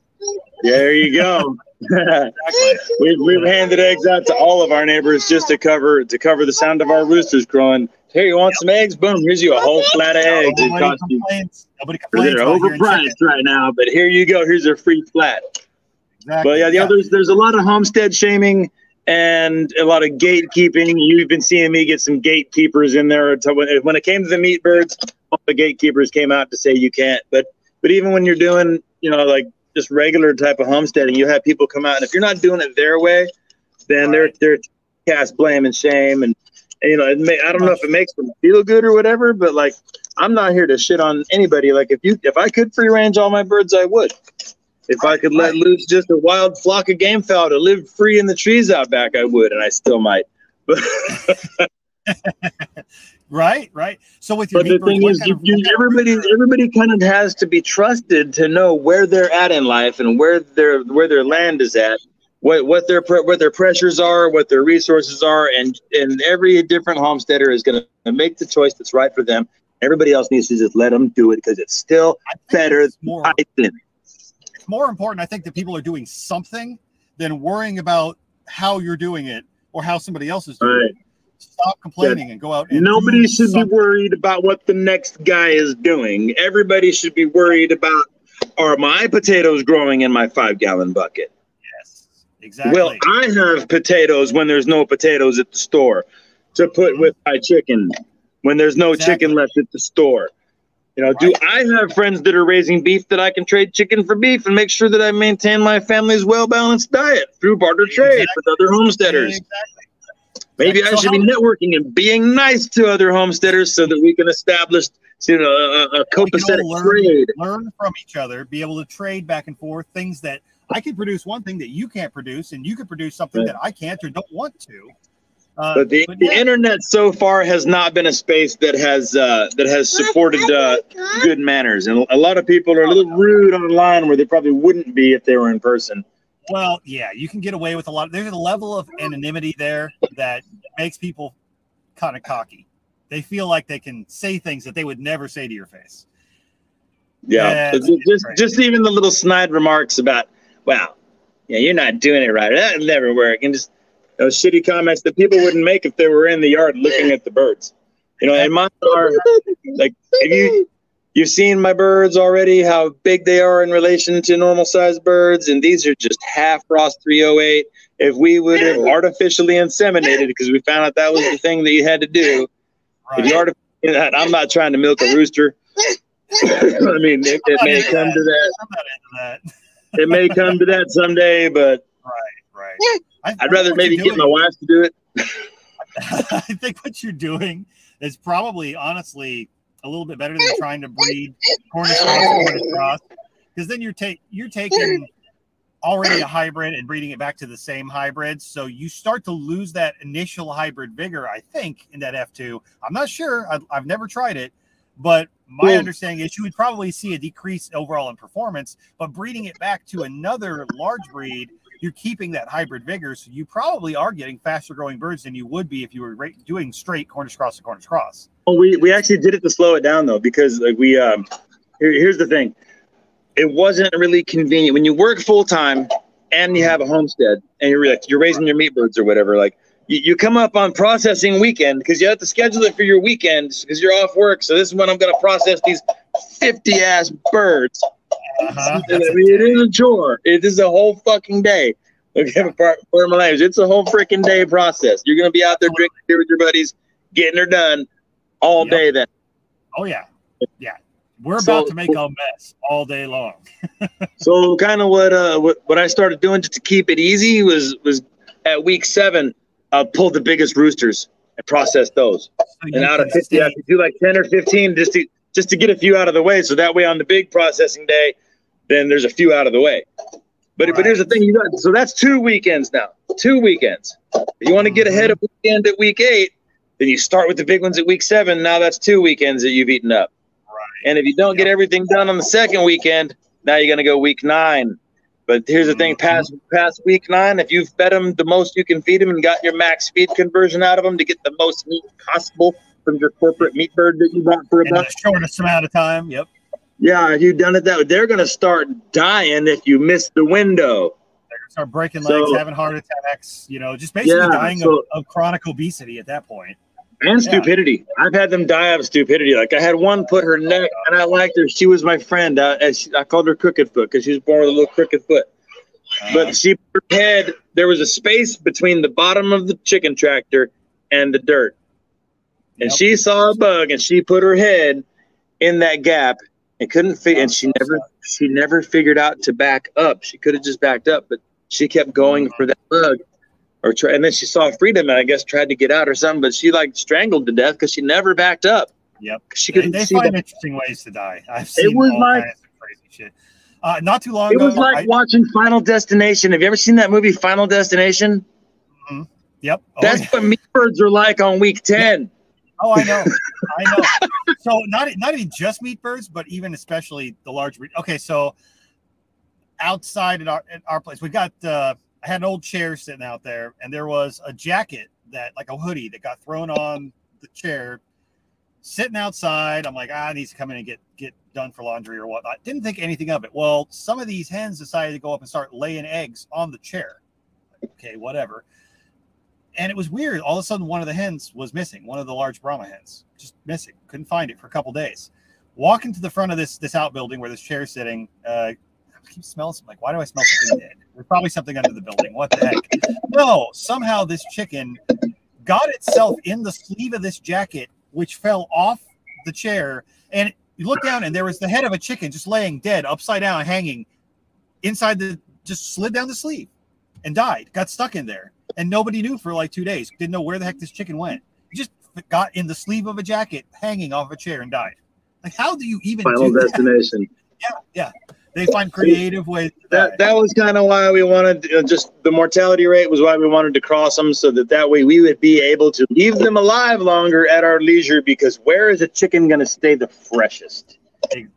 There you go. exactly. we've, we've handed eggs out to all of our neighbors just to cover to cover the sound of our roosters crowing. Here, you want some eggs? Boom! Here's you a whole flat of eggs. It nobody cost you. complains. Nobody complains. They're overpriced right now, but here you go. Here's a free flat. Exactly. But yeah, the others, there's a lot of homestead shaming and a lot of gatekeeping. You've been seeing me get some gatekeepers in there. When when it came to the meat birds, all the gatekeepers came out to say you can't. But but even when you're doing, you know, like just regular type of homesteading, you have people come out, and if you're not doing it their way, then Right. they're they're cast blame and shame, and, and you know, it may, I don't know if it makes them feel good or whatever, but like I'm not here to shit on anybody. Like if you if I could free range all my birds, I would. If I could let loose just a wild flock of game fowl to live free in the trees out back, I would, and I still might. But, right, right. So with your but the birds, thing is, you, you, what kind of everybody everybody kind of has to be trusted to know where they're at in life and where their where their land is at, what what their pre- what their pressures are, what their resources are, and and every different homesteader is going to make the choice that's right for them. Everybody else needs to just let them do it because it's still I better it's more than it's more important, I think, that people are doing something than worrying about how you're doing it or how somebody else is doing Right. it. Stop complaining and go out and Nobody do should be worried about what the next guy is doing. Everybody should be worried about are my potatoes growing in my five gallon bucket? Exactly. Well, I have potatoes when there's no potatoes at the store to put mm-hmm. with my chicken when there's no Exactly. chicken left at the store. You know, do I have friends that are raising beef that I can trade chicken for beef and make sure that I maintain my family's well balanced diet through barter trade with other homesteaders? Exactly. Maybe I should be networking and being nice to other homesteaders so that we can establish, you know, a, a copacetic learn, trade. learn from each other, be able to trade back and forth things that I can produce one thing that you can't produce, and you can produce something Right. that I can't or don't want to. Uh, But the, the yeah, internet so far has not been a space that has uh, that has supported uh, good manners, and a lot of people are a little rude online where they probably wouldn't be if they were in person. Well, yeah, you can get away with a lot. There's a level of anonymity there that makes people kind of cocky. They feel like they can say things that they would never say to your face. Yeah, Yeah, So just just even the little snide remarks about, well, yeah, you're not doing it right. That'll never work, and just those shitty comments that people wouldn't make if they were in the yard looking at the birds. You know, and mine are like if you you've seen my birds already, how big they are in relation to normal sized birds, and these are just half Ross 308. If we would have artificially inseminated, because we found out that was the thing that you had to do, Right. if you artificially, I'm not trying to milk a rooster. I mean, it, it may come to that. I'm not into that. It may come to that someday, but Right. I, I'd rather maybe get my wife to do it. I think what you're doing is probably honestly a little bit better than trying to breed Cornish cross, Cornish cross, because then you're take you're taking already a hybrid and breeding it back to the same hybrid. So you start to lose that initial hybrid vigor. I think in that F2. I'm not sure. I've, I've never tried it, but my Well- understanding is you would probably see a decrease overall in performance. But breeding it back to another large breed you're keeping that hybrid vigor, so you probably are getting faster growing birds than you would be if you were doing straight Cornish cross to Cornish cross. Well, we, we actually did it to slow it down though, because like we um here, here's the thing. It wasn't really convenient when you work full time and you have a homestead and you're like you're raising your meat birds or whatever. Like you, you come up on processing weekend because you have to schedule it for your weekends because you're off work. So this is when I'm gonna process these 50 ass birds. Uh-huh. I mean, it is a chore. It is a whole fucking day. Okay, part, of my language. It's a whole freaking day process. You're gonna be out there drinking beer with your buddies, getting her done all Yep. day. Then Oh yeah, yeah. We're So- about to make a mess all day long. So kind of what uh what, what I started doing just to keep it easy was was at week seven, uh pull the biggest roosters and process those. So And out of fifty, stay- I could do like ten or fifteen just to just to get a few out of the way. So that way on the big processing day, then there's a few out of the way. But but here's the thing, you got so that's two weekends now. Two weekends. If you want to get ahead of weekend at week eight, then you start with the big ones at week seven. Now that's two weekends that you've eaten up. And if you don't get everything done on the second weekend, now you're gonna go week nine. But here's the thing: mm-hmm. past past week nine, if you've fed them the most you can feed them and got your max feed conversion out of them to get the most meat possible from your corporate meat bird that you bought for a buck, the shortest amount of time. Yep. yeah, if you've done it that way, they're gonna start dying if you miss the window. They're gonna start breaking So- legs, having heart attacks. You know, just basically Yeah, dying so- of, of chronic obesity at that point. And Yeah. stupidity. I've had them die of stupidity. Like I had one put her neck, and I liked her. She was my friend. I, I called her Crooked Foot because she was born with a little crooked foot. But uh-huh. she put her head. There was a space between the bottom of the chicken tractor and the dirt, and Yep. she saw a bug, and she put her head in that gap and couldn't fit. And she never, she never figured out to back up. She could have just backed up, but she kept going for that bug. Or try, and then she saw freedom, and I guess tried to get out or something, but she like strangled to death because she never backed up. Yep. She they, couldn't they see find that. interesting ways to die. I've seen was all like- crazy shit. Uh, not too long It ago, was like I- watching Final Destination. Have you ever seen that movie, Final Destination? yep. Oh, That's yeah. what meat birds are like on week 10. Oh, I know, I know. So not not even just meat birds, but even especially the large breed. Okay, so outside at our at our place, we got uh, I had an old chair sitting out there, and there was a jacket that like a hoodie that got thrown on the chair, sitting outside. I'm like, ah, it needs to come in and get get done for laundry or whatnot. Didn't think anything of it. Well, some of these hens decided to go up and start laying eggs on the chair. Okay, whatever and it was weird. All of a sudden, one of the hens was missing. One of the large Brahma hens, just missing. Couldn't find it for a couple days. Walking to the front of this this outbuilding where this chair's sitting, uh, I keep smelling something. Like, why do I smell something dead? There's probably something under the building. What the heck? No, somehow this chicken got itself in the sleeve of this jacket, which fell off the chair. And you look down, and there was the head of a chicken just laying dead, upside down, hanging inside the. Just slid down the sleeve and died. Got stuck in there and nobody knew for like two days. Didn't know where the heck this chicken went. He just got in the sleeve of a jacket, hanging off a chair, and died. Like, how do you even Final do that? Destination. Yeah, yeah. They find creative ways. That, that was kind of why we wanted uh, just the mortality rate was why we wanted to cross them so that that way we would be able to leave them alive longer at our leisure because where is a chicken going to stay the freshest?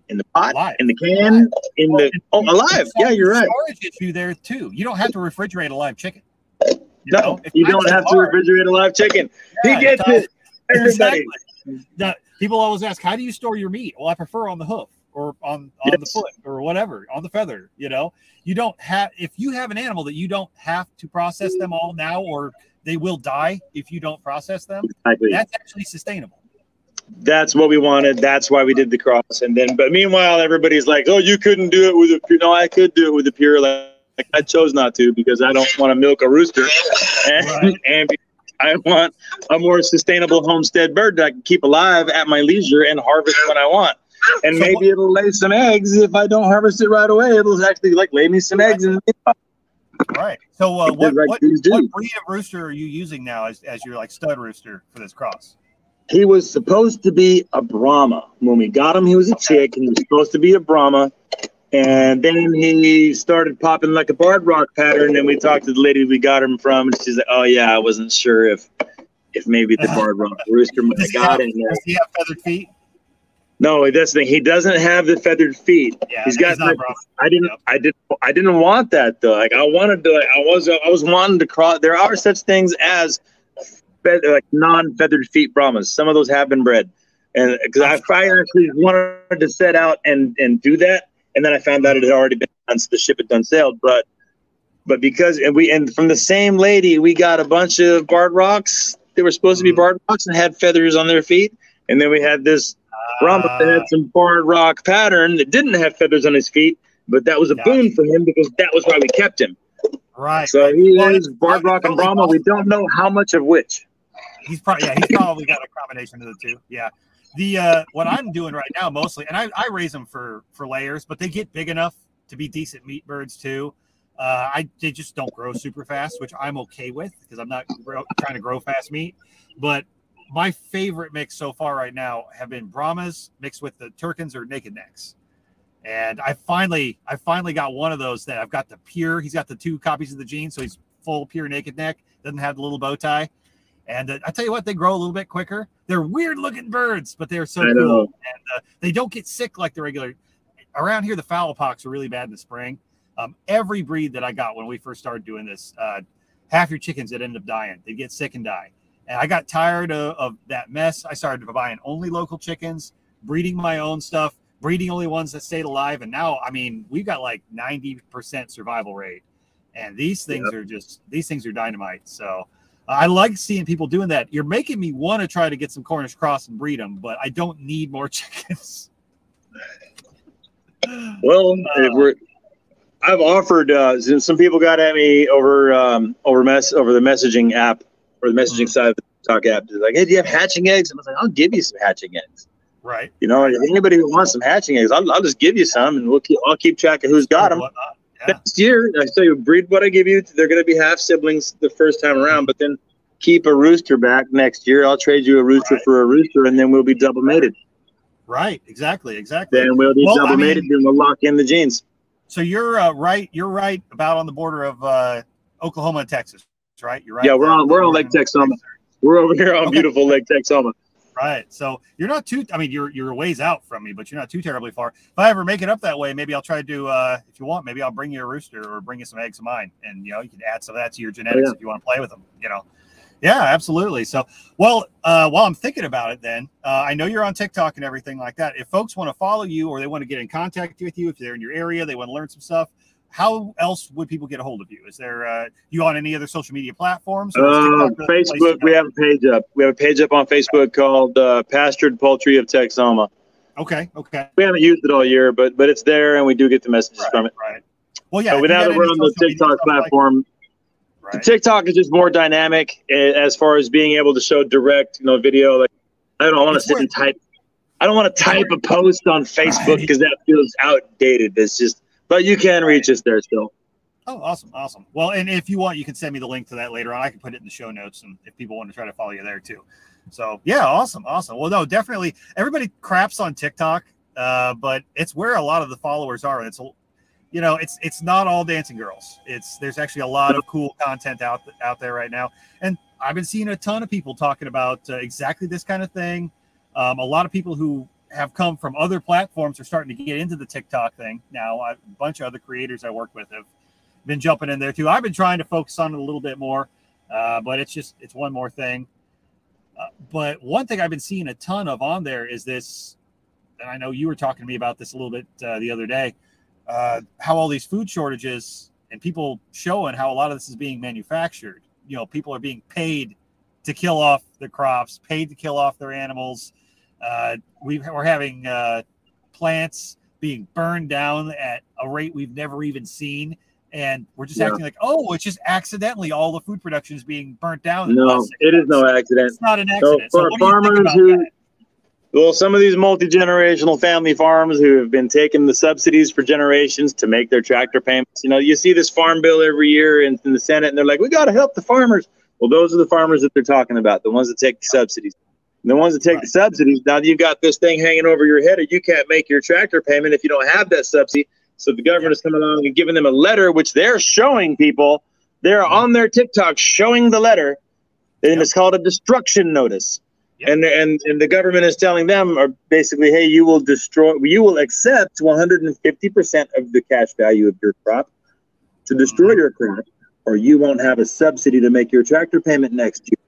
In the pot, Alive. in the can, in the oh alive. Yeah, you're right. Storage issue there too. You don't have to refrigerate a live chicken. You No, know, you don't have to refrigerate a live chicken. yeah, he gets it. Everybody. Exactly. Now, people always ask, "How do you store your meat?" Well, I prefer on the hoof or on on the foot or whatever on the feather. You know, you don't have if you have an animal that you don't have to process them all now, or they will die if you don't process them. Exactly. That's actually sustainable. that's what we wanted. That's why we did the cross. And then, but meanwhile, everybody's like, "Oh, you couldn't do it with a pure." No, I could do it with a pure. Like, I chose not to because I don't want to milk a rooster, and, right. and I want a more sustainable homestead bird that I can keep alive at my leisure and harvest when I want. And maybe it'll lay some eggs if I don't harvest it right away. It'll actually like lay me some eggs. In right. So uh, what, what, what breed of rooster are you using now as, as your like stud rooster for this cross? He was supposed to be a Brahma. When we got him, he was a chick, and he was supposed to be a Brahma. And then he started popping like a barred rock pattern. And we talked to the lady we got him from, and she's like, "Oh yeah, I wasn't sure if if maybe the barred rock rooster might have got in there." Does he have feathered feet? No, that's the thing. He doesn't have the feathered feet. Yeah, he's got. Like, I didn't. Yep. I didn't. I didn't want that though. Like I wanted to. Like, I was. I was wanting to cross. There are such things as like non-feathered feet Brahmas. Some of those have been bred, and because I, I actually wanted to set out and and do that, and then I found out it had already been done. So the ship had done sailed, but but because and we and from the same lady we got a bunch of barred rocks. They were supposed to be mm-hmm. barred rocks and had feathers on their feet, and then we had this Brahma that had some barred rock pattern that didn't have feathers on his feet, but that was a boon for him because that was why we kept him. Right. So he well, is barred rock and Brahma. We don't know how much of which. He's probably yeah, he's probably got a combination of the two. Yeah. The uh what I'm doing right now mostly, and I, I raise them for for layers, but they get big enough to be decent meat birds too. Uh, I they just don't grow super fast, which I'm okay with because I'm not grow, trying to grow fast meat. But my favorite mix so far right now have been Brahmas mixed with the Turkens or naked necks. And I finally, I finally got one of those that I've got the pure. He's got the two copies of the gene, so he's full pure naked neck. Doesn't have the little bow tie. And uh, I tell you what, they grow a little bit quicker. They're weird looking birds, but they're so cool. And uh, they don't get sick like the regular. Around here, the fowl pox are really bad in the spring. Um, every breed that I got when we first started doing this, uh, half your chickens that end up dying. They get sick and die. And I got tired of, of that mess. I started buying only local chickens, breeding my own stuff, breeding only ones that stayed alive. And now, I mean, we've got like 90% survival rate. And these things yep. are just, these things are dynamite. So, I like seeing people doing that. You're making me want to try to get some Cornish cross and breed them, but I don't need more chickens. Well, uh, we're, I've offered. Uh, some people got at me over um, over mess over the messaging app or the messaging mm-hmm. side of the talk app. They're like, hey, do you have hatching eggs? And I was like, I'll give you some hatching eggs. Right. You know, anybody who wants some hatching eggs, I'll, I'll just give you some, and we'll keep. I'll keep track of who's got them. Yeah. Next year, I say you breed what I give you. They're going to be half siblings the first time around, but then keep a rooster back next year. I'll trade you a rooster right. for a rooster, and then we'll be double mated. Right. Exactly. Exactly. Then we'll be well, double I mean, mated, then we'll lock in the genes. So you're uh, right. You're right about on the border of uh, Oklahoma and Texas, right? You're right. Yeah, we're on we're on Lake Texoma. We're over here on okay. beautiful Lake Texoma. Right. So you're not too. I mean, you're you're a ways out from me, but you're not too terribly far. If I ever make it up that way, maybe I'll try to. Uh, if you want, maybe I'll bring you a rooster or bring you some eggs of mine, and you know you can add some of that to your genetics oh, yeah. if you want to play with them. You know. Yeah, absolutely. So, well, uh, while I'm thinking about it, then uh, I know you're on TikTok and everything like that. If folks want to follow you or they want to get in contact with you, if they're in your area, they want to learn some stuff, how else would people get a hold of you? Is there uh, you on any other social media platforms? Uh, Facebook. We have a page up. We have a page up on Facebook called uh, Pastured Poultry of Texoma. Okay. Okay. We haven't used it all year, but but it's there, and we do get the messages right, from it. Right. Well, yeah. So now that we're on the TikTok platform, like, right. TikTok is just more dynamic as far as being able to show direct, you know, video. Like I don't want to sit and type. I don't want to type a post on Facebook because that feels outdated. It's just but you can reach us there still. Oh, awesome, awesome. Well, and if you want, you can send me the link to that later on. I can put it in the show notes, and if people want to try to follow you there too. So yeah, awesome, awesome. Well, no, definitely. Everybody craps on TikTok, uh, but it's where a lot of the followers are. It's you know, it's it's not all dancing girls. It's there's actually a lot of cool content out out there right now, and I've been seeing a ton of people talking about uh, exactly this kind of thing. Um, a lot of people who have come from other platforms are starting to get into the TikTok thing now. a bunch of other creators I work with have been jumping in there too. I've been trying to focus on it a little bit more, uh, but it's just it's one more thing. Uh, but one thing I've been seeing a ton of on there is this, and I know you were talking to me about this a little bit uh, the other day. Uh, how all these food shortages and people showing how a lot of this is being manufactured. You know, people are being paid to kill off the crops, paid to kill off their animals Uh, we we're having uh, plants being burned down at a rate we've never even seen. And we're just Yeah. acting like, oh, it's just accidentally all the food production is being burnt down. No, it is no accident. It's not an accident. So, for what do you think farmers who, that? well, some of these multi generational family farms who have been taking the subsidies for generations to make their tractor payments, you know, you see this farm bill every year in, in the Senate, and they're like, we got to help the farmers. Well, those are the farmers that they're talking about, the ones that take the subsidies. The ones that take the subsidies, now you've got this thing hanging over your head, and you can't make your tractor payment if you don't have that subsidy. So the government is coming along and giving them a letter, which they're showing people. They're on their TikTok showing the letter, and Yep. it's called a destruction notice. Yep. And and and the government is telling them, or basically, hey, you will destroy, you will accept 150 percent of the cash value of your crop to destroy Mhm. your crop, or you won't have a subsidy to make your tractor payment next year.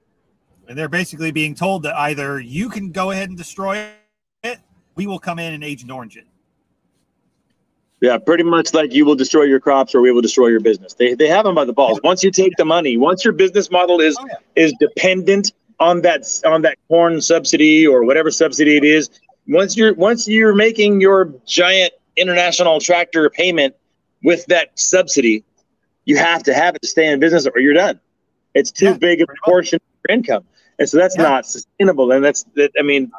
And they're basically being told that either you can go ahead and destroy it, we will come in and Agent Orange it. Yeah, pretty much like you will destroy your crops or we will destroy your business. They, they have them by the balls. Once you take the money, once your business model is Oh, yeah. is dependent on that on that corn subsidy or whatever subsidy it is, once you're once you're making your giant international tractor payment with that subsidy, you have to have it to stay in business or you're done. It's too Yeah, big a portion of your income. And so that's Yeah. not sustainable. And that's that I mean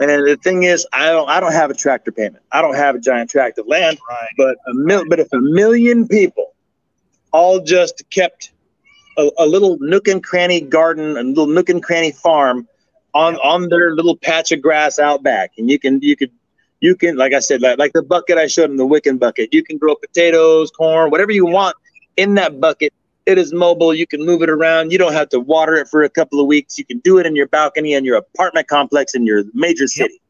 and the thing is, I don't I don't have a tractor payment. I don't have a giant tract of land. Right. But a mil- but if a million people all just kept a, a little nook and cranny garden, a little nook and cranny farm on Yeah. on their little patch of grass out back, and you can you could you can like I said like, like the bucket I showed them the wicking bucket, you can grow potatoes, corn, whatever you want in that bucket. It is mobile. You can move it around. You don't have to water it for a couple of weeks. You can do it in your balcony in your apartment complex in your major city.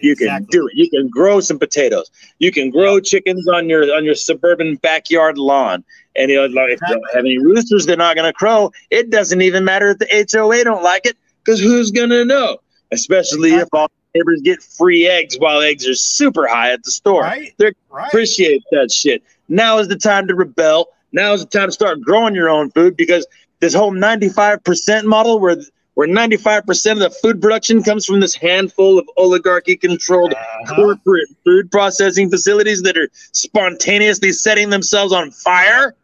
You can do it. You can grow some potatoes. You can grow chickens on your on your suburban backyard lawn. And you know, like, if you don't have any roosters, they're not going to crow. It doesn't even matter if the HOA don't like it, because who's going to know? Especially if all neighbors get free eggs while eggs are super high at the store. Right. They're- Right. Appreciate that shit. Now is the time to rebel. Now is the time to start growing your own food because this whole 95% model where where 95% of the food production comes from this handful of oligarchy controlled Uh-huh. corporate food processing facilities that are spontaneously setting themselves on fire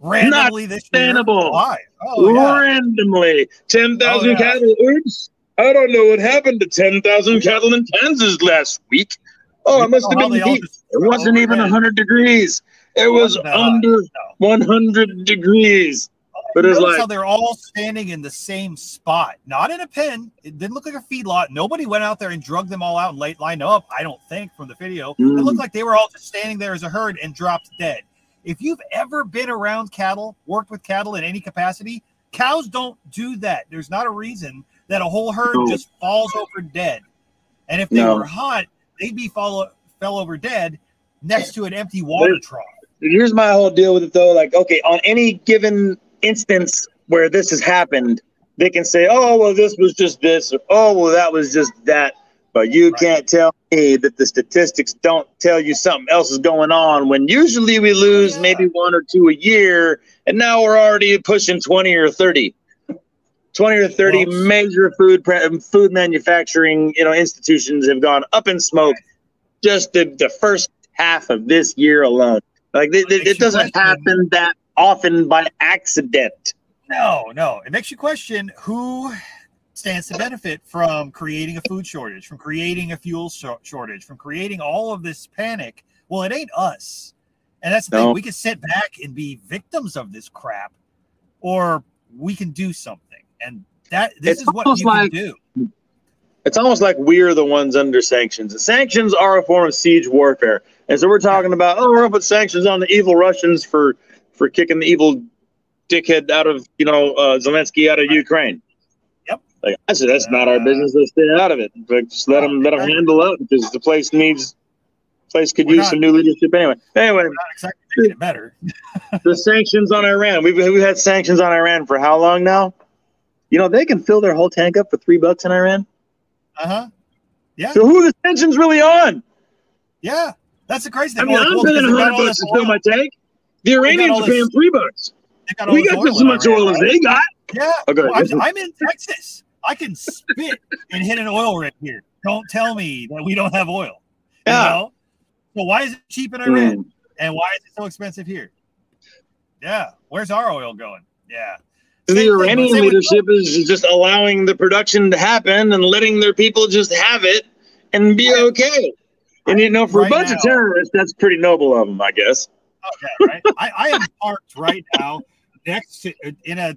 Randomly this year. sustainable. Why? Oh, yeah. randomly. 10,000 Oh, yeah. cattle. Oops. I don't know what happened to 10,000 cattle in Kansas last week. Oh, it must have been heat. It wasn't even. 100 degrees. It was wasn't that under 100 degrees. But it's Notice like- how they're all standing in the same spot, not in a pen. It didn't look like a feedlot. Nobody went out there and drug them all out and laid, lined up. I don't think from the video. Mm. It looked like they were all just standing there as a herd and dropped dead. If you've ever been around cattle, worked with cattle in any capacity, cows don't do that. There's not a reason that a whole herd No. just falls over dead. And if they No. were hot, they'd be fall fell over dead next to an empty water trough. Here's my whole deal with it though. Like, okay, on any given instance where this has happened, they can say, oh, well, this was just this, or oh, well, that was just that. But you Right. can't tell me that the statistics don't tell you something else is going on when usually we lose Yeah. maybe one or two a year, and now we're already pushing 20 or 30. 20 or 30 Well, major food pre- um, food manufacturing you know institutions have gone up in smoke just the, the first half of this year alone like it, it, it doesn't happen that often by accident No, no. It makes you question who stands to benefit from creating a food shortage, from creating a fuel shor- shortage, from creating all of this panic. Well, it ain't us. And that's the No. thing. We can sit back and be victims of this crap, or we can do something. And that this It's is what you like- can do. it's almost like we're the ones under sanctions sanctions are a form of siege warfare and so we're talking about oh we're gonna put sanctions on the evil russians for for kicking the evil dickhead out of you know uh, zelensky out of ukraine Yep. like i said that's not our Uh, business let's stay out of it like, just let them let them handle it because the place needs place could use not- some new leadership anyway anyway exactly it better. the sanctions on Iran. We've, we've had sanctions on Iran for how long now? You know, they can fill their whole tank up for three bucks in Iran. Uh huh. Yeah. So who are the sanctions really on? Yeah. That's the crazy thing. I mean, I'm paying a hundred bucks to fill my tank. The Iranians are paying three bucks. Got We got just as much oil as they got. Yeah. Okay. Well, I'm, I'm in Texas. I can spit and hit an oil rig here. Don't tell me that we don't have oil. Yeah. You know? So why is it cheap in Iran? Mm. And why is it so expensive here? Yeah. Where's our oil going? Yeah. The Same Iranian leadership is just allowing the production to happen and letting their people just have it and be okay. And you know, for Right a bunch of terrorists, that's pretty noble of them, I guess. Yeah, right. I, I am parked right now next to in a,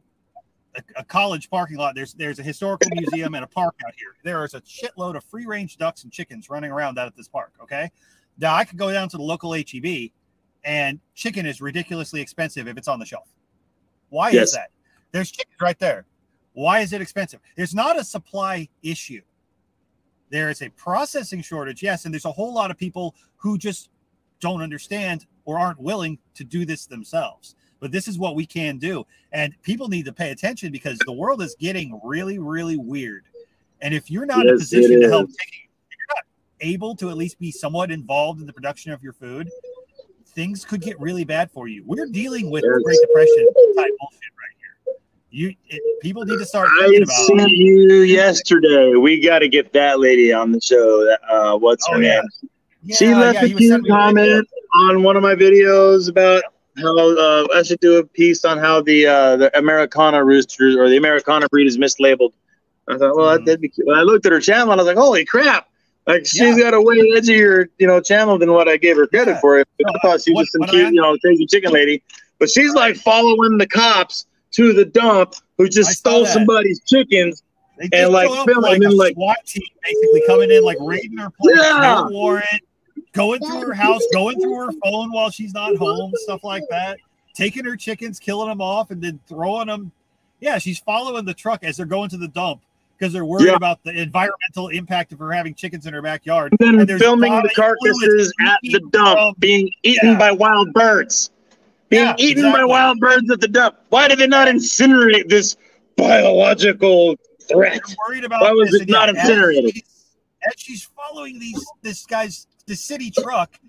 a a college parking lot. There's there's a historical museum and a park out here. There is a shitload of free range ducks and chickens running around out at this park. Okay, now I could go down to the local HEB, and chicken is ridiculously expensive if it's on the shelf. Why Yes. is that? There's chickens right there. Why is it expensive? There's not a supply issue. There is a processing shortage, yes, and there's a whole lot of people who just don't understand or aren't willing to do this themselves. But this is what we can do. And people need to pay attention because the world is getting really, really weird. And if you're not in a position to help take, you're not able to at least be somewhat involved in the production of your food, things could get really bad for you. We're dealing with Yes. Great Depression type bullshit right. You people need to start I about sent you yesterday. We got to get that lady on the show. Uh, what's her Oh, yeah. name? Yeah, she left yeah, a cute sending me a video. comment on one of my videos about how uh, I should do a piece on how the uh, the Americana roosters or the Americana breed is mislabeled. I thought, well, Mhm. that'd be cute. When I looked at her channel, and I was like, holy crap! Like she's got a way edgier, you know, channel than what I gave her credit for. I thought she was what- just some I cute, you know, crazy chicken lady. But she's like following the cops to the dump who just I stole somebody's chickens. And, like, show up film like and like- SWAT team basically coming in, like raiding her place, Yeah. no warrant, going through her house, going through her phone while she's not home, stuff like that, taking her chickens, killing them off, and then throwing them. Yeah, she's following the truck as they're going to the dump because they're worried Yeah. about the environmental impact of her having chickens in her backyard. And And then there's filming the carcasses at the dump from- being eaten Yeah. by wild birds. Being Yeah, eaten by wild birds at the dump. Why did they not incinerate this biological threat? They're worried about Why was this, it and not incinerated? As she's following these this guy's the city truck,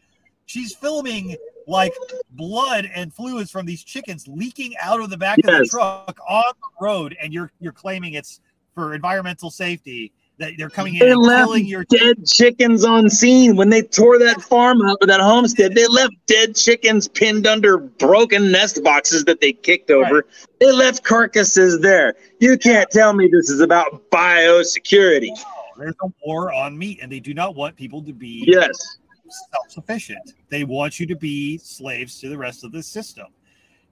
she's filming like blood and fluids from these chickens leaking out of the back of the truck on the road, and you're you're claiming it's for environmental safety that they're coming in They and left killing your dead chickens on scene when they tore that farm up or that homestead. They left dead chickens pinned under broken nest boxes that they kicked over. They left carcasses there. You can't tell me this is about biosecurity. There's a war on meat, and they do not want people to be Yes. self-sufficient. They want you to be slaves to the rest of the system.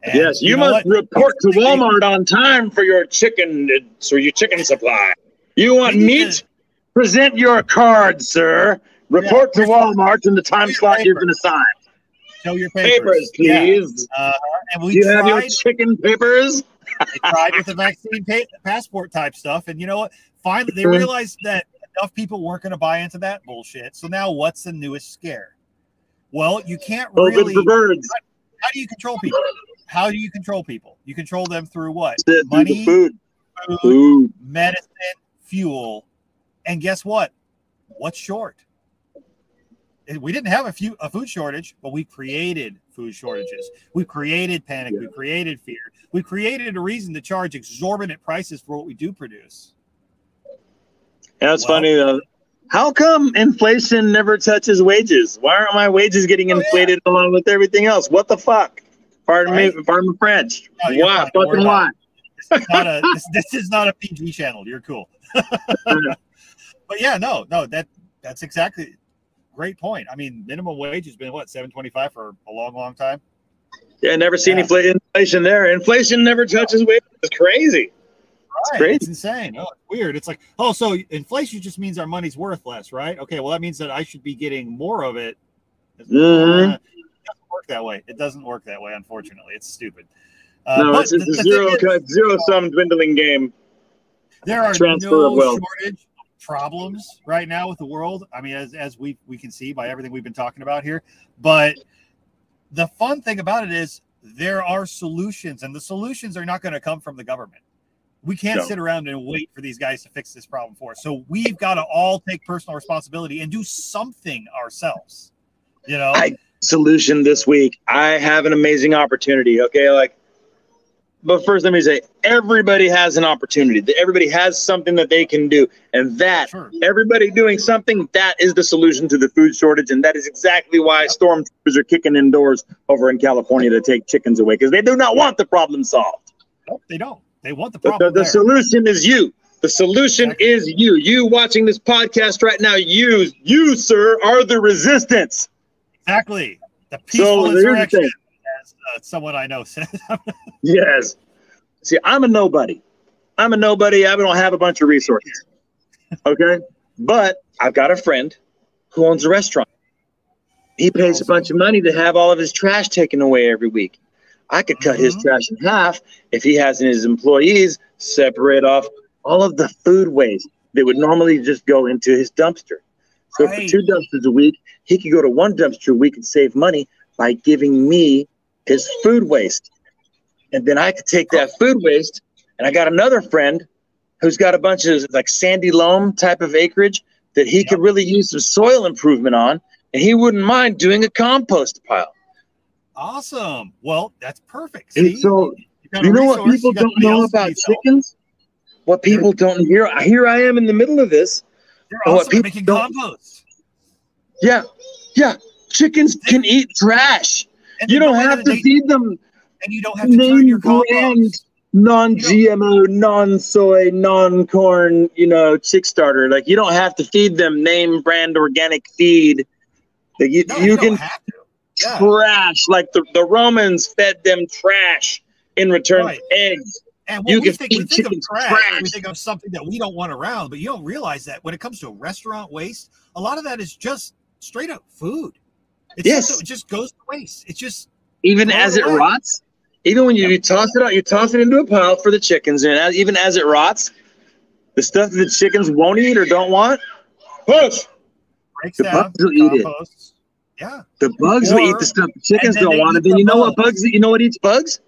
And Yes, you, know must what? report to Walmart on time for your chicken for your chicken supply. You want meat? Present your card, sir. Report to Walmart in the time slot you're going to sign. Show your papers, Papers, Yeah. please. Uh, and we Do you have your tried, chicken papers? they tried with the vaccine pa- passport type stuff, and you know what? Finally, they realized that enough people weren't going to buy into that bullshit. So now, what's the newest scare? Well, you can't COVID really. for birds. How do you control people? How do you control people? You control them through what? Money, food. food, Food. medicine, fuel, and guess what? What's short? Eh, We didn't have a few a food shortage, but we created food shortages. We created panic. We created fear. We created a reason to charge exorbitant prices for what we do produce. That's Well- funny though. How come inflation never touches wages? Why aren't my wages getting Oh, yeah. inflated along with everything else? What the fuck? Pardon Right. me, pardon my French. No, why? fine. Don't worry Fucking why? This is not a this, this is not a PG channel. You're cool. but yeah, no, no, that that's exactly great point. I mean, minimum wage has been what seven twenty five for a long, long time. Yeah, never see any Yeah. fla- inflation there. Inflation never touches wages. It's crazy. Right. crazy. It's insane. Oh, it's weird. It's like, oh, so inflation just means our money's worth less, right? Okay, well, that means that I should be getting more of it. Mhm. Uh, it doesn't work that way. It doesn't work that way, unfortunately. It's stupid. Uh, no, it's, it's a zero is, cut, zero sum dwindling game. there are transfer no shortage of problems right now with the world. I mean, as, as we, we can see by everything we've been talking about here. But the fun thing about it is there are solutions, and the solutions are not going to come from the government. We can't No. sit around and wait for these guys to fix this problem for us. So we've got to all take personal responsibility and do something ourselves. You know, I- Solution this week. I have an amazing opportunity. Okay, like but first let me say everybody has an opportunity. Everybody has something that they can do, and that Sure. everybody doing something that is the solution to the food shortage, and that is exactly why stormtroopers are kicking indoors over in California to take chickens away because they do not want the problem solved. Nope, they don't. They want the The, problem. the solution is you. The solution Exactly. is you. You watching this podcast right now, you, you, sir, are the resistance. exactly. The So peaceful here's the insurrection, thing. as uh, someone I know said. Yes. See, I'm a nobody. I'm a nobody. I don't have a bunch of resources. Okay. But I've got a friend who owns a restaurant. He pays a bunch of money to have all of his trash taken away every week. I could cut his Mhm. trash in half if he has his employees separate off all of the food waste that would normally just go into his dumpster. So Right. for two dumpsters a week, he could go to one dumpster a week and save money by giving me his food waste. And then I could take that food waste, and I got another friend who's got a bunch of like sandy loam type of acreage that he could really use some soil improvement on, and he wouldn't mind doing a compost pile. awesome. Well, that's perfect. See? so you a know what people don't know about chickens? What people don't hear here I am in the middle of this. What also making compost. Yeah, yeah. Chickens can eat trash. And You don't have to feed them and you don't have to turn name your compost. non-GMO, non-soy, non-corn, you know, chick starter. Like you don't have to feed them name brand organic feed. Like you, No, you, you, can don't have to. Yeah. trash like the, the Romans fed them trash in return Right. for eggs. And You when we can think, we think of trash, trash. we think of something that we don't want around, but you don't realize that when it comes to restaurant waste, a lot of that is just straight up food. It's Yes. just, it just goes to waste. It's just Even as it it away. rots, even when you, you toss it out, you toss it into a pile for the chickens, and as, even as it rots, the stuff that the chickens won't eat or don't want, push. breaks The down, bugs will eat it. Yeah. The bugs will eat the stuff the chickens don't want. And then you know what bugs. bugs? You know what eats bugs?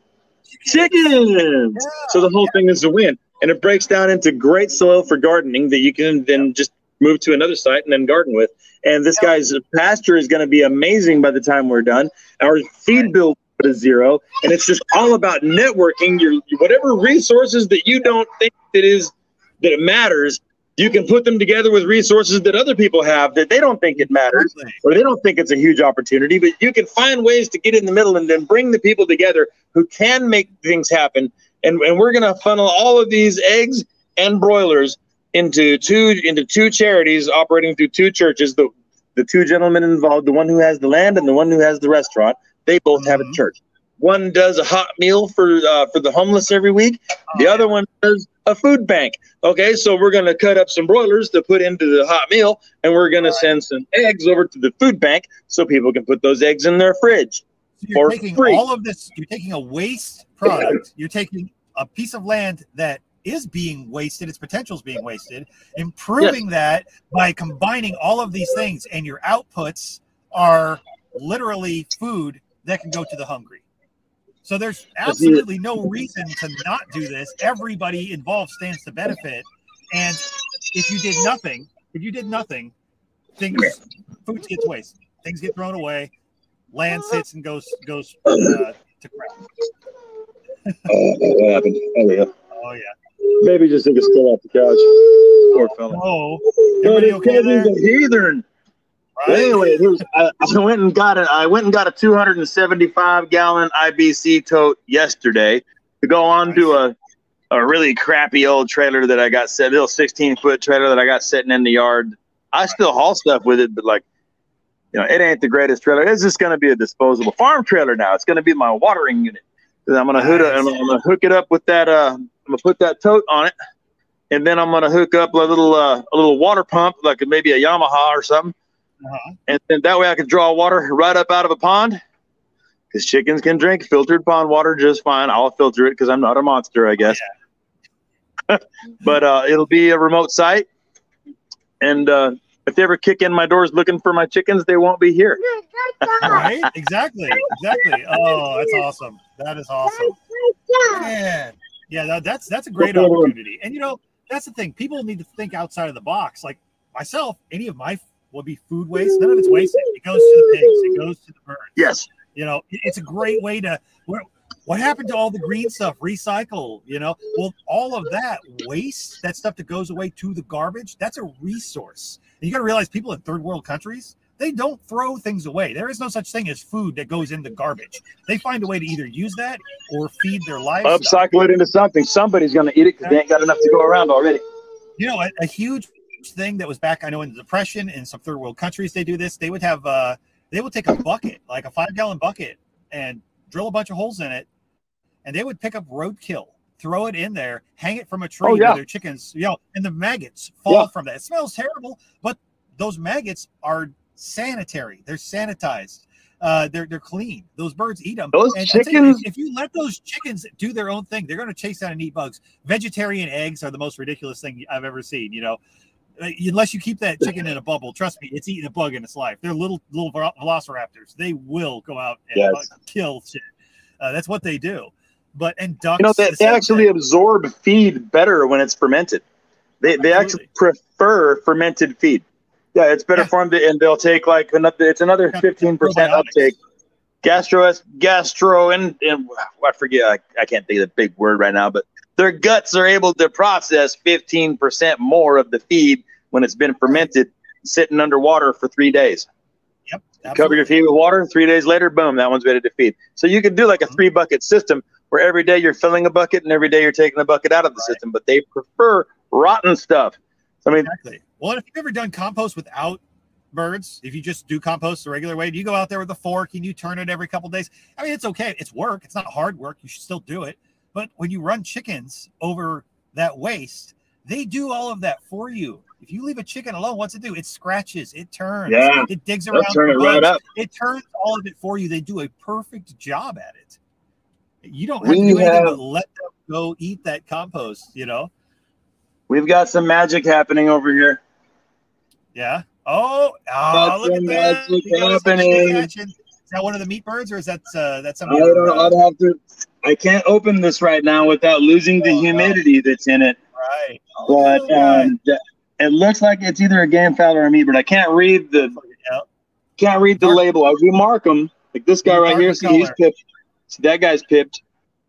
Chickens. Yeah. So the whole thing is a win, and it breaks down into great soil for gardening that you can then just move to another site and then garden with. And this guy's pasture is going to be amazing by the time we're done. Our feed bill is zero, and it's just all about networking. Your whatever resources that you don't think that is that it matters, you can put them together with resources that other people have that they don't think it matters or they don't think it's a huge opportunity, but you can find ways to get in the middle and then bring the people together who can make things happen. And, and we're going to funnel all of these eggs and broilers into two into two charities operating through two churches. The the two gentlemen involved, the one who has the land and the one who has the restaurant, they both have a Mhm. church. One does a hot meal for uh, for the homeless every week. The Oh, other one does a food bank. Okay, so we're going to cut up some broilers to put into the hot meal, and we're going to send some eggs over to the food bank so people can put those eggs in their fridge. So you're for taking free. all of this, you're taking a waste product, you're taking a piece of land that is being wasted, its potential is being wasted, improving that by combining all of these things, and your outputs are literally food that can go to the hungry. So there's absolutely no reason to not do this. Everybody involved stands to benefit. And if you did nothing, if you did nothing, things food gets wasted. Things get thrown away. Land sits and goes goes uh, to crap. Oh, what happened? Oh, yeah. Oh yeah. Baby just took a spill off the couch. Poor fella. Oh, But everybody his okay there? a heathen. Right? anyway, here's, I, I went and got it. I went and got a 275 gallon IBC tote yesterday to go on to a a really crappy old trailer that I got set, little 16 foot trailer that I got sitting in the yard. I still haul stuff with it, but like, you know, it ain't the greatest trailer. It's just going to be a disposable farm trailer now. It's going to be my watering unit. I'm gonna hook it. I'm, I'm gonna hook it up with that. Uh, I'm gonna put that tote on it, and then I'm gonna hook up a little uh, a little water pump, like maybe a Yamaha or something, Uh-huh. and then that way I can draw water right up out of a pond. Because chickens can drink filtered pond water just fine. I'll filter it because I'm not a monster, I guess. but uh, it'll be a remote site, and uh, if they ever kick in my doors looking for my chickens, they won't be here. right? Exactly. Exactly. Oh, that's awesome. That is awesome. Man. Yeah, that, that's that's a great opportunity. And you know, that's the thing. People need to think outside of the box. Like myself, any of my will be food waste. None of it's wasted. It goes to the pigs. It goes to the birds. Yes. You know, it- it's a great way to. Where, What happened to all the green stuff? Recycle, you know? Well, all of that waste, that stuff that goes away to the garbage, that's a resource. And you got to realize people in third world countries, they don't throw things away. There is no such thing as food that goes in the garbage. They find a way to either use that or feed their life. Upcycle it into something. Somebody's going to eat it because they ain't got enough to go around already. You know, a, a, huge thing that was back, I know, in the Depression in some third world countries, they do this. They would have, uh, they would take a bucket, like a five gallon bucket, and drill a bunch of holes in it and they would pick up roadkill, throw it in there, hang it from a tree oh, yeah. where their chickens, you know, and the maggots fall yeah. from that. It smells terrible, but those maggots are sanitary. They're sanitized. Uh, they're they're clean. Those birds eat them. Those and chickens. You, if you let those chickens do their own thing, they're going to chase down and eat bugs. Vegetarian eggs are the most ridiculous thing I've ever seen. You know, uh, unless you keep that chicken in a bubble, trust me, it's eating a bug in its life. They're little little velociraptors. They will go out and yes. kill shit. Uh, that's what they do. But and ducks, you know, they, they actually thing. absorb feed better when it's fermented. They they actually prefer fermented feed. Yeah, it's better yeah. for them, to, and they'll take like another. It's another fifteen percent uptake. Gastro, gastro, and, and I forget. I, I can't think of the big word right now, but their guts are able to process fifteen percent more of the feed when it's been fermented, sitting underwater for three days. Yep. Absolutely. Cover your feed with water. Three days later, boom, that one's ready to feed. So you could do like a mm-hmm. three bucket system where every day you're filling a bucket and every day you're taking a bucket out of the right. system, but they prefer rotten stuff. I mean, exactly. Well, if you've ever done compost without birds, if you just do compost the regular way, do you go out there with a fork and you turn it every couple days? I mean, it's okay. It's work. It's not hard work. You should still do it. But when you run chickens over that waste, they do all of that for you. If you leave a chicken alone, what's it do? It scratches, it turns, yeah, it digs around, turn it, right up. it turns all of it for you. They do a perfect job at it. You don't have we to do anything have, but let them go eat that compost, you know? We've got some magic happening over here. Yeah. Oh, oh look at that. happening. Is that one of the meat birds or is that uh that's something? I don't I'd have to I can't open this right now without losing the oh, humidity that's in it. Right. Oh, but um, it looks like it's either a game fowl or a meat bird. I can't read the yep. can't read the mark. label. I do mark them. Like this guy right here, see he's pipped. See, that guy's pipped.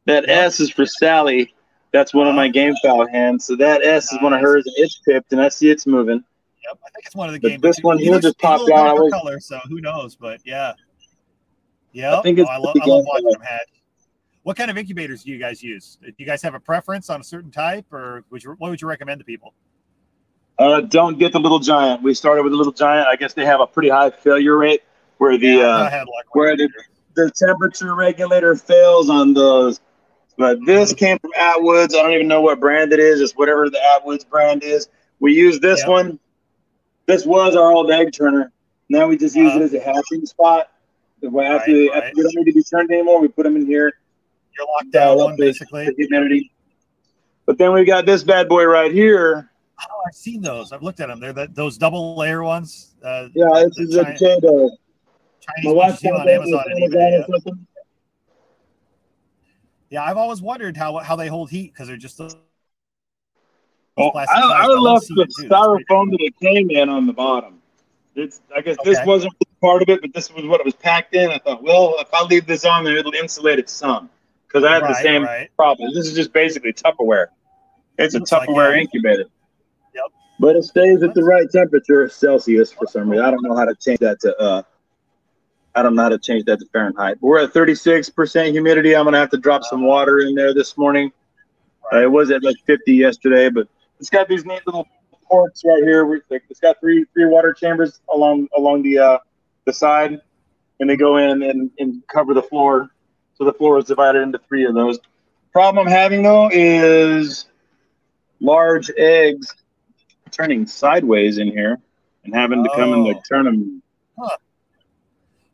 That yep. S is for Sally. That's one of my game fowl hands. So that S nice. is one of hers, and it's pipped, and I see it's moving. Yep, I think it's one of the games. This one here just popped out. I was, color, so who knows? But yeah, yeah. I think it's oh, I, lo- I love watching them hatch. What kind of incubators do you guys use? Do you guys have a preference on a certain type, or would you, what would you recommend to people? Uh, don't get the little giant. We started with the little giant. I guess they have a pretty high failure rate where the yeah, uh, where the, the temperature regulator fails on those. But this came from Atwoods. I don't even know what brand it is. It's whatever the Atwoods brand is. We use this yep. one. This was our old egg turner. Now we just use uh, it uh-huh. as a hatching spot. After, right, after, right. we don't need to be turned anymore, we put them in here. You're locked down one, basically. humidity. But then we got this bad boy right here. Oh, I've seen those. I've looked at them. They're the, those double layer ones. Uh, yeah, this is a potato. Chinese ones on Amazon. Amazon yeah. yeah, I've always wondered how how they hold heat because they're just. Oh, I, I left the styrofoam that it came in on the bottom. It's, I guess okay. this wasn't part of it, but this was what it was packed in. I thought, well, if I leave this on there, it'll insulate it some because I have right, the same right. problem. This is just basically Tupperware. It's a Tupperware like incubator. Yep. But it stays at the right temperature, Celsius, for some reason. I don't know how to change that to. uh I don't know how to change that to Fahrenheit. But we're at 36% humidity. I'm gonna have to drop some water in there this morning. Uh, it was at like 50 yesterday, but it's got these neat little ports right here. It's got three three water chambers along along the uh, the side, and they go in and, and cover the floor. So the floor is divided into three of those. Problem I'm having though is large eggs turning sideways in here and having to come in to oh. turn them. Huh.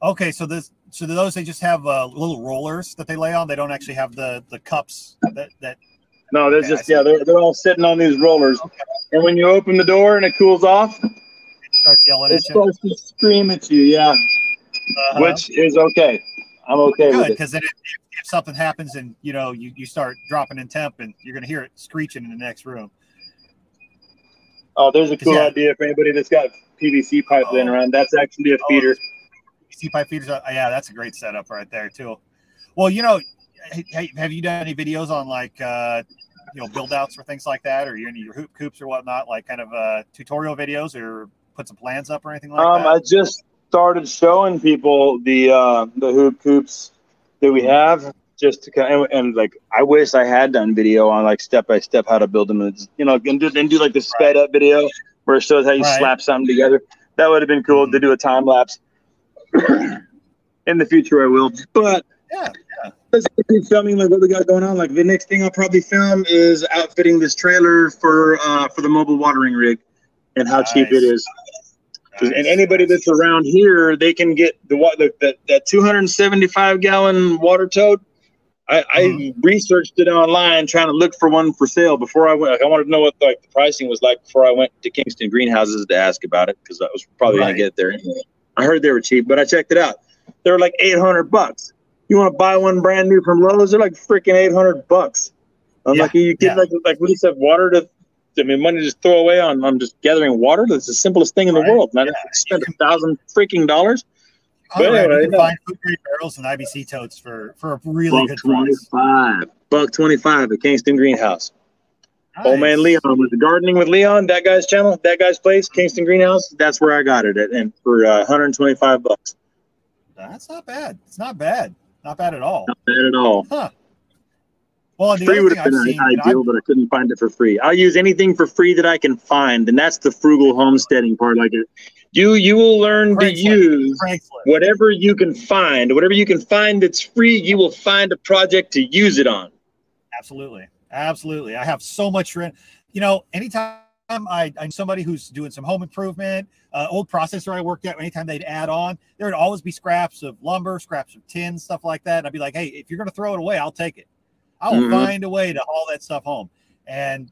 Okay, so this so those they just have uh, little rollers that they lay on. They don't actually have the the cups that that. No, they're okay, just yeah, they're, they're all sitting on these rollers. Okay. And when you open the door and it cools off, it starts yelling it at you. starts to scream at you, yeah. Uh-huh. Which is okay. I'm okay Good, because if, if, something happens and you know you, you start dropping in temp and you're gonna hear it screeching in the next room. Oh, there's a cool yeah. idea for anybody that's got PVC pipe oh. laying around. That's actually a oh, feeder. PVC pipe feeders. Uh, yeah, that's a great setup right there too. Well, you know, hey, have you done any videos on like uh, you know build outs or things like that, or your your hoop coops or whatnot, like kind of uh, tutorial videos, or put some plans up or anything like um, that? I just started showing people the uh, the hoop coops that we have, just to kind of, and like I wish I had done video on like step by step how to build them. It's, you know, and do, and do like the sped up video where it shows how you Right. slap something together. That would have been cool to do a time lapse. In the future, I will. But Yeah, let's keep filming like what we got going on. Like the next thing I'll probably film is outfitting this trailer for uh, for the mobile watering rig, and how cheap Nice. it is. Nice, and anybody that's around here, they can get the the that, that 275 gallon water tote. I, I Mm-hmm. researched it online, trying to look for one for sale before I went. Like, I wanted to know what like the pricing was like before I went to Kingston Greenhouses to ask about it because I was probably Right. gonna get there. Anyway. I heard they were cheap, but I checked it out. They were like 800 bucks. You want to buy one brand new from Lowe's? They're like freaking 800 bucks. I'm Yeah, like, you get yeah. like like we just have water to. I mean, money to just throw away on, on just gathering water. That's the simplest thing in the Right, world. Not yeah. spend a thousand freaking dollars. All right, anyway, you can find food grade barrels and IBC totes for for a really good price. five. Buck twenty five at Kingston Greenhouse. Old man Leon with the gardening with Leon. That guy's channel, that guy's place, Kingston Greenhouse. That's where I got it at, and for uh, 125 bucks. That's not bad. It's not bad. Not bad at all. Not bad at all. Huh. Well, the free would have been seen, ideal, but I couldn't find it for free. I'll use anything for free that I can find, and that's the frugal homesteading part. Like it, you, you will learn to use Craigslist. whatever you can find. Whatever you can find that's free, you will find a project to use it on. Absolutely. Absolutely. I have so much rent. You know, anytime I, I'm somebody who's doing some home improvement, uh, old processor I worked at, anytime they'd add on, there would always be scraps of lumber, scraps of tin, stuff like that. And I'd be like, hey, if you're going to throw it away, I'll take it. I will Mhm. find a way to haul that stuff home. And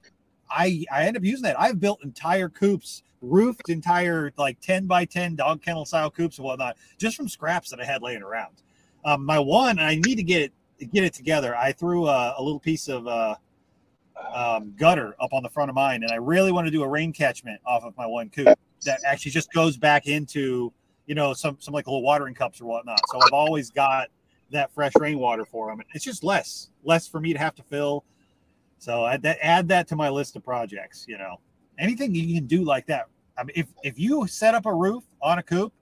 I, I end up using that. I've built entire coops, roofed entire like 10 by 10 dog kennel style coops and whatnot, just from scraps that I had laying around. Um, my one, I need to get it, get it together. I threw a, a little piece of, uh, um, gutter up on the front of mine, and I really want to do a rain catchment off of my one coop that actually just goes back into you know some some like little watering cups or whatnot. So I've always got that fresh rainwater for them. It's just less less for me to have to fill. So add that add that to my list of projects. You know, anything you can do like that. I mean, if if you set up a roof on a coop,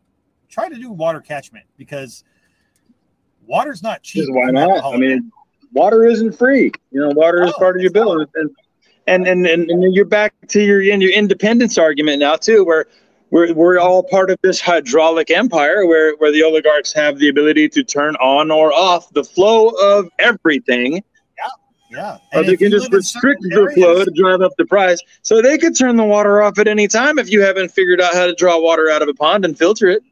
try to do water catchment because water's not cheap. Why not? I mean, water isn't free. You know, water is No, part of your bill, and and and and, and you're back to your in your independence argument now too, where we're we're all part of this hydraulic empire, where where the oligarchs have the ability to turn on or off the flow of everything, yeah, or And they can just live in certain restrict the flow to drive up the price. So they could turn the water off at any time if you haven't figured out how to draw water out of a pond and filter it.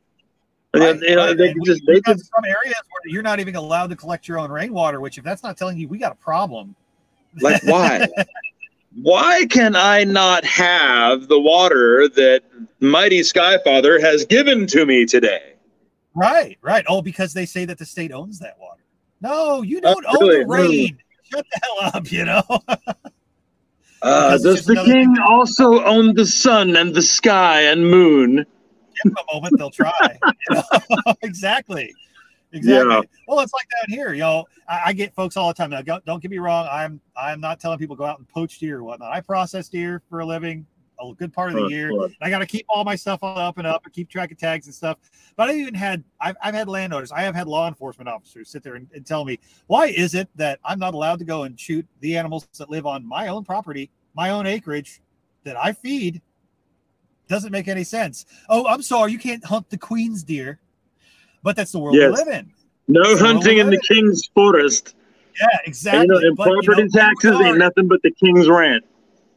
Right, you know, they And could we- just they could some areas where you're not even allowed to collect your own rainwater. Which, if that's not telling you, we got a problem. Like, why? why can I not have the water that mighty Skyfather has given to me today? Right, right. Oh, because they say that the state owns that water. No, you don't Oh, really? own the rain. Shut the hell up. You know. Uh, does the king also own the sun and the sky and moon? Give them a moment, they'll try. you know? exactly. Exactly. Yeah. Well, it's like that here. You know, I, I get folks all the time. Now, don't, don't get me wrong. I'm I'm not telling people go out and poach deer or whatnot. I process deer for a living a good part of the Oh, year. I got to keep all my stuff up and up and keep track of tags and stuff. But I even had, I've, I've had landowners, I have had law enforcement officers sit there and, and tell me, why is it that I'm not allowed to go and shoot the animals that live on my own property, my own acreage that I feed? Doesn't make any sense. Oh, I'm sorry, you can't hunt the queen's deer. But that's the world Yes. we live in. No hunting in the king's forest. Yeah, And, exactly. you know, and But, you know, property taxes ain't nothing but the king's rent.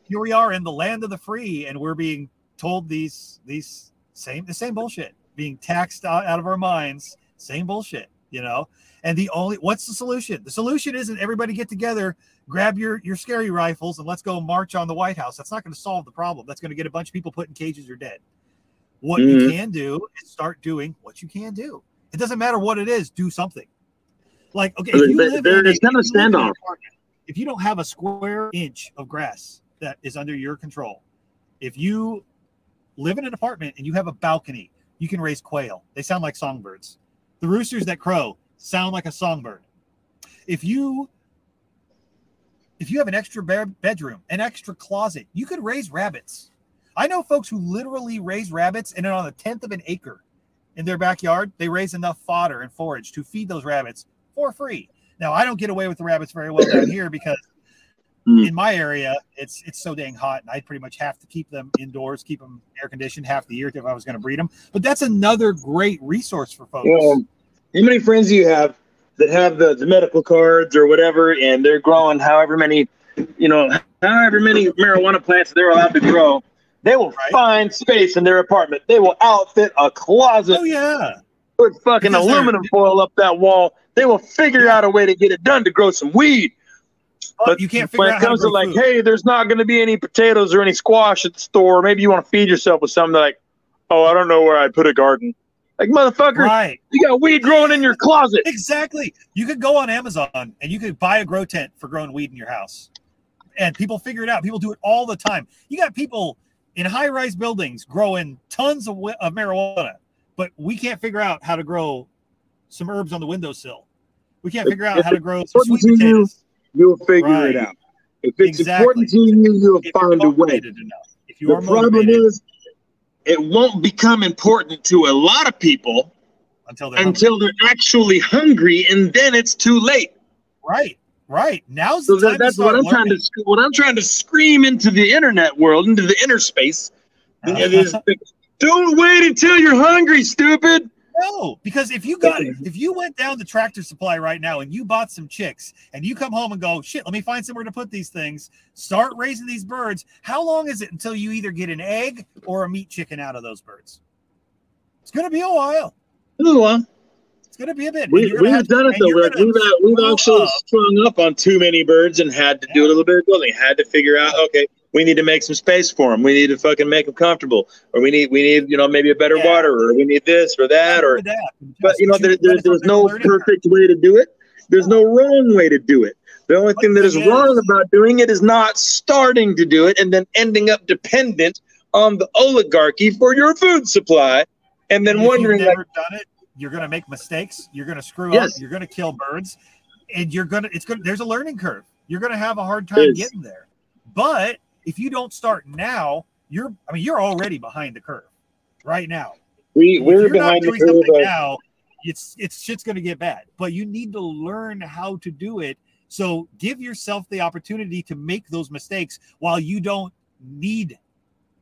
here we are in the land of the free and we're being told these these same the same bullshit being taxed out, out of our minds same bullshit you know and the only what's the solution the solution isn't everybody get together grab your your scary rifles and let's go march on the white house that's not going to solve the problem that's going to get a bunch of people put in cages or dead what you Mhm. can do is start doing what you can do it doesn't matter what it is do something like okay if There- you there- live there in a- is not a if you live in an standoff. if you don't have a square inch of grass that is under your control, if you live in an apartment and you have a balcony, you can raise quail. They sound like songbirds. The roosters that crow sound like a songbird. If you if you have an extra bedroom, an extra closet, you could raise rabbits. I know folks who literally raise rabbits and on a tenth of an acre in their backyard, they raise enough fodder and forage to feed those rabbits for free. Now, I don't get away with the rabbits very well down here because mm. in my area, it's it's so dang hot, and I pretty much have to keep them indoors, keep them air conditioned half the year if I was going to breed them. But that's another great resource for folks. How many friends do you have that have the, the medical cards or whatever, and they're growing however many, you know, however many marijuana plants they're allowed to grow? They will right. find space in their apartment. They will outfit a closet. Oh yeah. Put fucking because aluminum foil up that wall. They will figure yeah. out a way to get it done to grow some weed. Oh, but you can't figure when it comes to, to like, food. hey, there's not going to be any potatoes or any squash at the store. Maybe you want to feed yourself with something They're like, oh, I don't know where I put a garden. Like motherfucker, right. you got weed growing in your closet. Exactly. You could go on Amazon and you could buy a grow tent for growing weed in your house. And people figure it out. People do it all the time. You got people in high-rise buildings growing tons of, of marijuana, but we can't figure out how to grow some herbs on the windowsill. We can't figure out how to grow some sweet potatoes. You, will figure right. it out. If it's exactly. important to you, you'll if find a way. Enough. If you the are problem is, it won't become important to a lot of people until they're until they're actually hungry, and then it's too late. Right. Right. Now's so that, that's what I'm learning. trying to what I'm trying to scream into the internet world, into the inner space. Uh-huh. Don't wait until you're hungry, stupid. No, because if you got if you went down the tractor supply right now and you bought some chicks and you come home and go, shit, let me find somewhere to put these things, start raising these birds. How long is it until you either get an egg or a meat chicken out of those birds? It's gonna be a while. A little while. It's going to be a bit. We, we've done it though. We've, we've actually up. strung up on too many birds and had to yeah. do a little bit of building. Had to figure out, okay, we need to make some space for them. We need to fucking make them comfortable, or we need we need you know maybe a better yeah. water, or we need this or that, or. But you know, there, there, there's no perfect way to do it. There's no wrong way to do it. The only thing that is wrong about doing it is not starting to do it and then ending up dependent on the oligarchy for your food supply, and then wondering you've never like, done it, you're going to make mistakes. You're going to screw yes. up. You're going to kill birds, and you're going to. It's going. There's a learning curve. You're going to have a hard time getting there. But if you don't start now, you're. I mean, you're already behind the curve right now. We we're behind the curve. Now, it's it's shit's going to get bad. But you need to learn how to do it. So give yourself the opportunity to make those mistakes while you don't need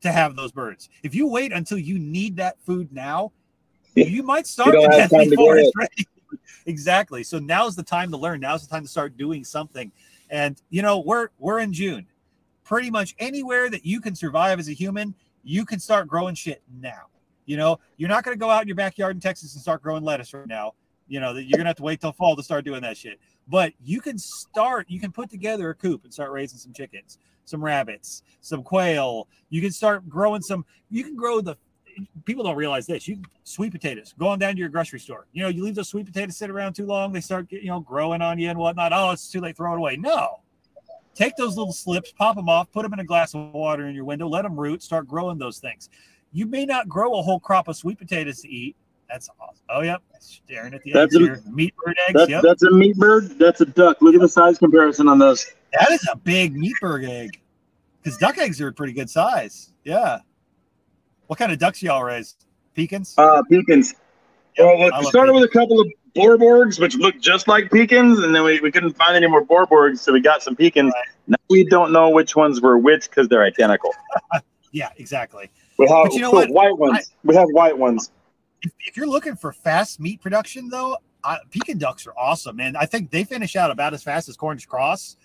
to have those birds. If you wait until you need that food now, you might start you that before it's ready. exactly. So now's the time to learn. Now's the time to start doing something. And you know, we're we're in June. Pretty much anywhere that you can survive as a human, you can start growing shit now. You know, you're not going to go out in your backyard in Texas and start growing lettuce right now. You know, that you're going to have to wait till fall to start doing that shit. But you can start, you can put together a coop and start raising some chickens, some rabbits, some quail. You can start growing some, you can grow the people don't realize this. You sweet potatoes going down to your grocery store. You know, you leave those sweet potatoes sit around too long, they start you know growing on you and whatnot. Oh, it's too late, throw it away. No, take those little slips, pop them off, put them in a glass of water in your window, let them root, start growing those things. You may not grow a whole crop of sweet potatoes to eat. That's awesome. Oh, yep. Staring at the that's eggs a, here. Meat bird eggs. That's, yep. that's a meat bird. That's a duck. Look at the size comparison on those. That is a big meat bird egg. Because duck eggs are a pretty good size. Yeah. What kind of ducks y'all raise? Pekins? Uh, pekins. Yep, well, we started with a couple of boerboergs, which looked just like pekins, and then we, we couldn't find any more Borborgs, so we got some pekins. Right. Now we don't know which ones were which because they're identical. yeah, exactly. We have but you know what? white ones. I, we have white ones. If, if, you're looking for fast meat production, though, Pekin ducks are awesome, man. I think they finish out about as fast as Cornish cross,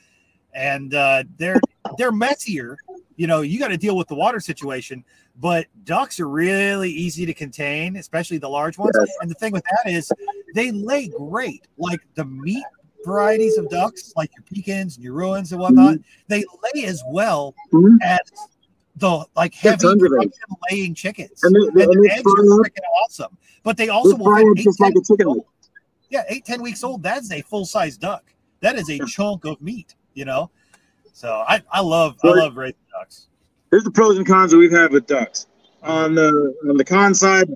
and uh, they're they're messier. You know, you got to deal with the water situation, but ducks are really easy to contain, especially the large ones. Yes. And the thing with that is they lay great. Like the meat varieties of ducks, like your pekins and your Rouens and whatnot, mm-hmm. they lay as well mm-hmm. as the like heavy laying chickens. And, they, and, and the eggs are freaking awesome. But they also will eight, just like a chicken. Old. Yeah, eight, ten weeks old. That's a full size duck. That is a chunk of meat, you know. So I, I love I love raising ducks here's the pros and cons that we've had with ducks. On the on the con side,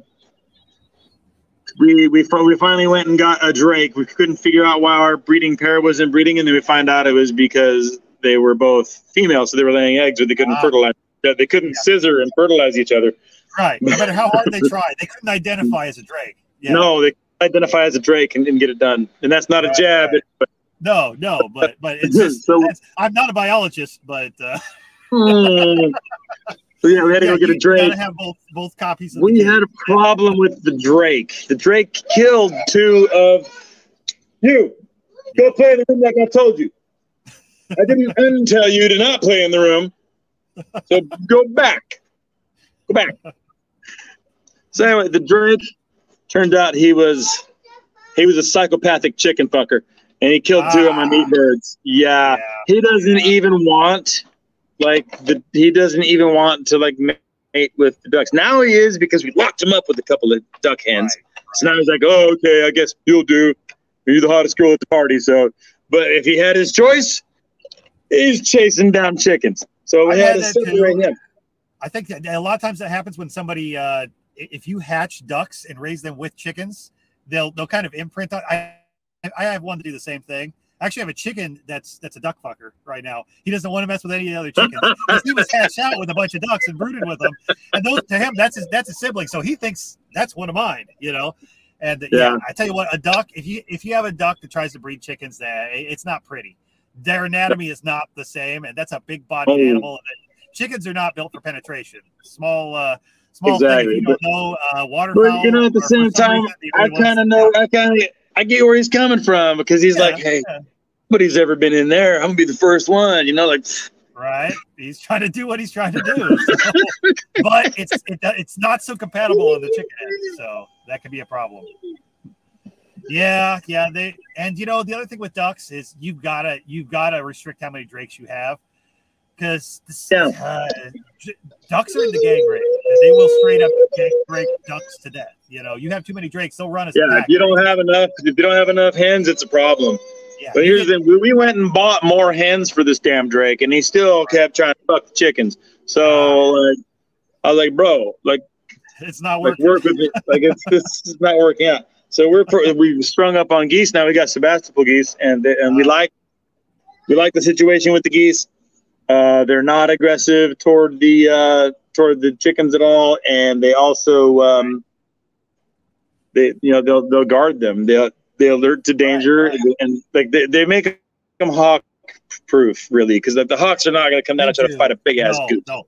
we we we finally went and got a drake. We couldn't figure out why our breeding pair wasn't breeding, and then we find out it was because they were both females, so they were laying eggs, but they couldn't Ah. fertilize. They couldn't Yeah. scissor and fertilize each other. Right. No matter how hard they tried, they couldn't identify as a drake. Yeah. No, they identify as a drake and, and get it done, and that's not Right, a jab. right. But No, no, but but it's just So- I'm not a biologist, but uh, Hmm. so yeah, we had to yeah, go get a drake. have both both copies. We had a problem with the Drake. The Drake killed two of you. Go play in the room like I told you. I didn't untell you to not play in the room. So go back. Go back. So anyway, the Drake turned out he was he was a psychopathic chicken fucker. And he killed two of my Ah. meat birds. Yeah. Yeah. He doesn't even want like the he doesn't even want to like mate with the ducks. Now he is because we locked him up with a couple of duck hens. Right. So now he's like, oh, okay, I guess you'll do. You're the hottest girl at the party. So, but if he had his choice, he's chasing down chickens. So we I had had to separate him. I think that a lot of times that happens when somebody, uh, if you hatch ducks and raise them with chickens, they'll they'll kind of imprint. On, I I have one to do the same thing. I actually have a chicken that's that's a duck fucker right now. He doesn't want to mess with any of the other chickens. he was hatched out with a bunch of ducks and brooded with them, and those to him that's his that's his sibling. So he thinks that's one of mine, you know. And yeah. Yeah. I tell you what, a duck if you if you have a duck that tries to breed chickens, that it's not pretty. Their anatomy is not the same, and that's a big body Oh. animal. Chickens are not built for penetration. Small, uh, small thing. Exactly, If you don't know, uh, waterfowl. But you know, at the same time, I kind of know. I kind of. I get where he's coming from because he's Yeah, like, hey, yeah. nobody's ever been in there. I'm gonna be the first one. You know, like right? He's trying to do what he's trying to do. So, but it's it, it's not so compatible in the chicken end, so that could be a problem. Yeah, yeah. They and you know the other thing with ducks is you've gotta you've gotta restrict how many drakes you have because Yeah. uh, ducks are in the gang rape. They will straight up gang rape ducks to death. You know, you have too many drakes, they'll run us. yeah. pack. If you don't have enough, if you don't have enough hens, it's a problem. Yeah, But here's the thing: we, we went and bought more hens for this damn Drake, and he still kept trying to fuck the chickens. So like, I was like, bro, like, it's not like working. work with it. Like it's this is not working out. So we're pro- we strung up on geese now. We got Sebastopol geese, and they, and we like we like the situation with the geese. Uh, they're not aggressive toward the uh, toward the chickens at all, and they also um, they you know they'll they'll guard them. They'll they alert to danger, right. and like they, they make them hawk proof really because like, the hawks are not going to come down and try to fight a big ass no, goose. no,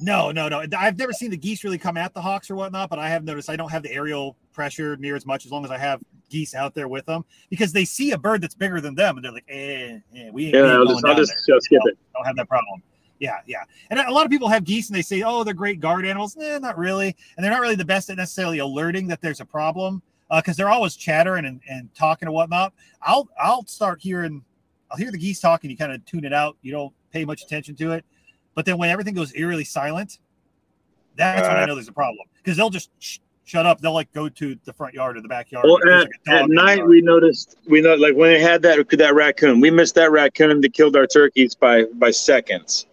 no, no, no. I've never seen the geese really come at the hawks or whatnot, but I have noticed I don't have the aerial pressure near as much as long as I have geese out there with them because they see a bird that's bigger than them and they're like, eh, eh we ain't, Yeah, I'll just, I'll just there. uh, skip You it. Don't have that problem. Yeah, yeah. And a lot of people have geese and they say, oh, they're great guard animals. Eh, not really. And they're not really the best at necessarily alerting that there's a problem because they're always chattering and, and talking and whatnot. I'll I'll start hearing, I'll hear the geese talking. You kind of tune it out. You don't pay much attention to it. But then when everything goes eerily silent, that's when I Uh, know there's a problem because they'll just sh- shut up. They'll like go to the front yard or the backyard. Well, at, like, at night we noticed we know like when they had that that raccoon, we missed that raccoon that killed our turkeys by by seconds,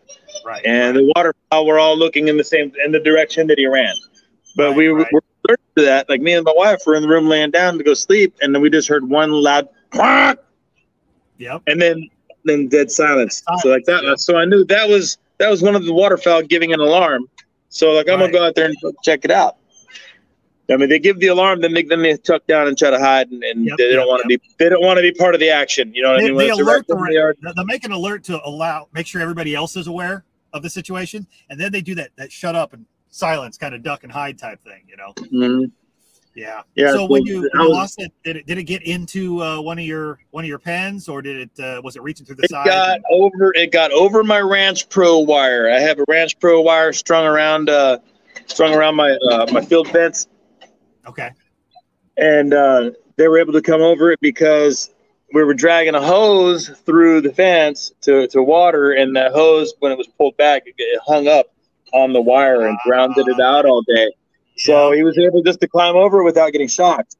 right, and the waterfowl were all looking in the same in the direction that he ran. But Right, we right. were alerted to that. Like me and my wife were in the room laying down to go sleep, and then we just heard one loud quack, yep, and then then dead silence. Silence, So like that, yeah. so I knew that was that was one of the waterfowl giving an alarm. So like I'm Right. gonna go out there and check it out. I mean, they give the alarm, then they then they tuck down and try to hide, and, and Yep, they don't yep, want to be they don't want to be part of the action. You know what I They, mean? When they alert the raccoon in the yard, they- they make an alert to allow make sure everybody else is aware of the situation, and then they do that that shut up and silence kind of duck and hide type thing. You know, Mhm. yeah. Yeah, So when you, when you was- lost it, did it did it get into uh, one of your one of your pens, or did it uh, was it reaching through the It side? got over. It got over my Ranch Pro wire. I have a Ranch Pro wire strung around, uh, strung around my uh, my field fence, okay. and uh, they were able to come over it because we were dragging a hose through the fence to, to water, and that hose, when it was pulled back, it, it hung up on the wire and grounded it out all day. So Yeah. he was able just to climb over it without getting shocked.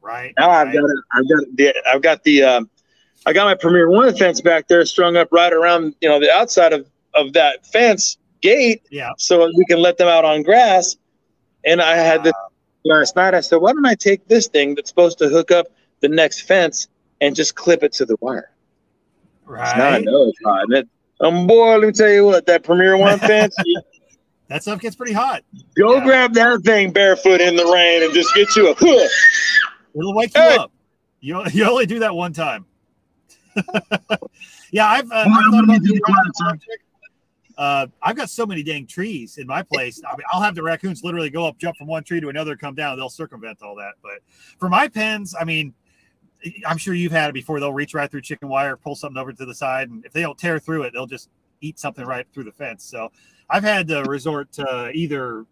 Right. Now I've right. got it. I've got the. I've got the. Um, I got my Premier One fence back there, strung up right around you know the outside of of that fence gate, Yeah. so we can let them out on grass. And I had the last night. I said, why don't I take this thing that's supposed to hook up the next fence and just clip it to the wire? Right. Now I know it's hot. And it, um, boy, let me tell you what, that Premier One fence, that stuff gets pretty hot. go Yeah. grab that thing barefoot in the rain and just get you a hook. It'll wake you Hey. up. You you only do that one time. yeah, I've, uh, Well, I've thought about gonna doing do one time. electric. Uh, I've got so many dang trees in my place. I mean, I'll have the raccoons literally go up, jump from one tree to another, come down. They'll circumvent all that. But for my pens, I mean, I'm sure you've had it before. They'll reach right through chicken wire, pull something over to the side, and if they don't tear through it, they'll just eat something right through the fence. So I've had to resort to either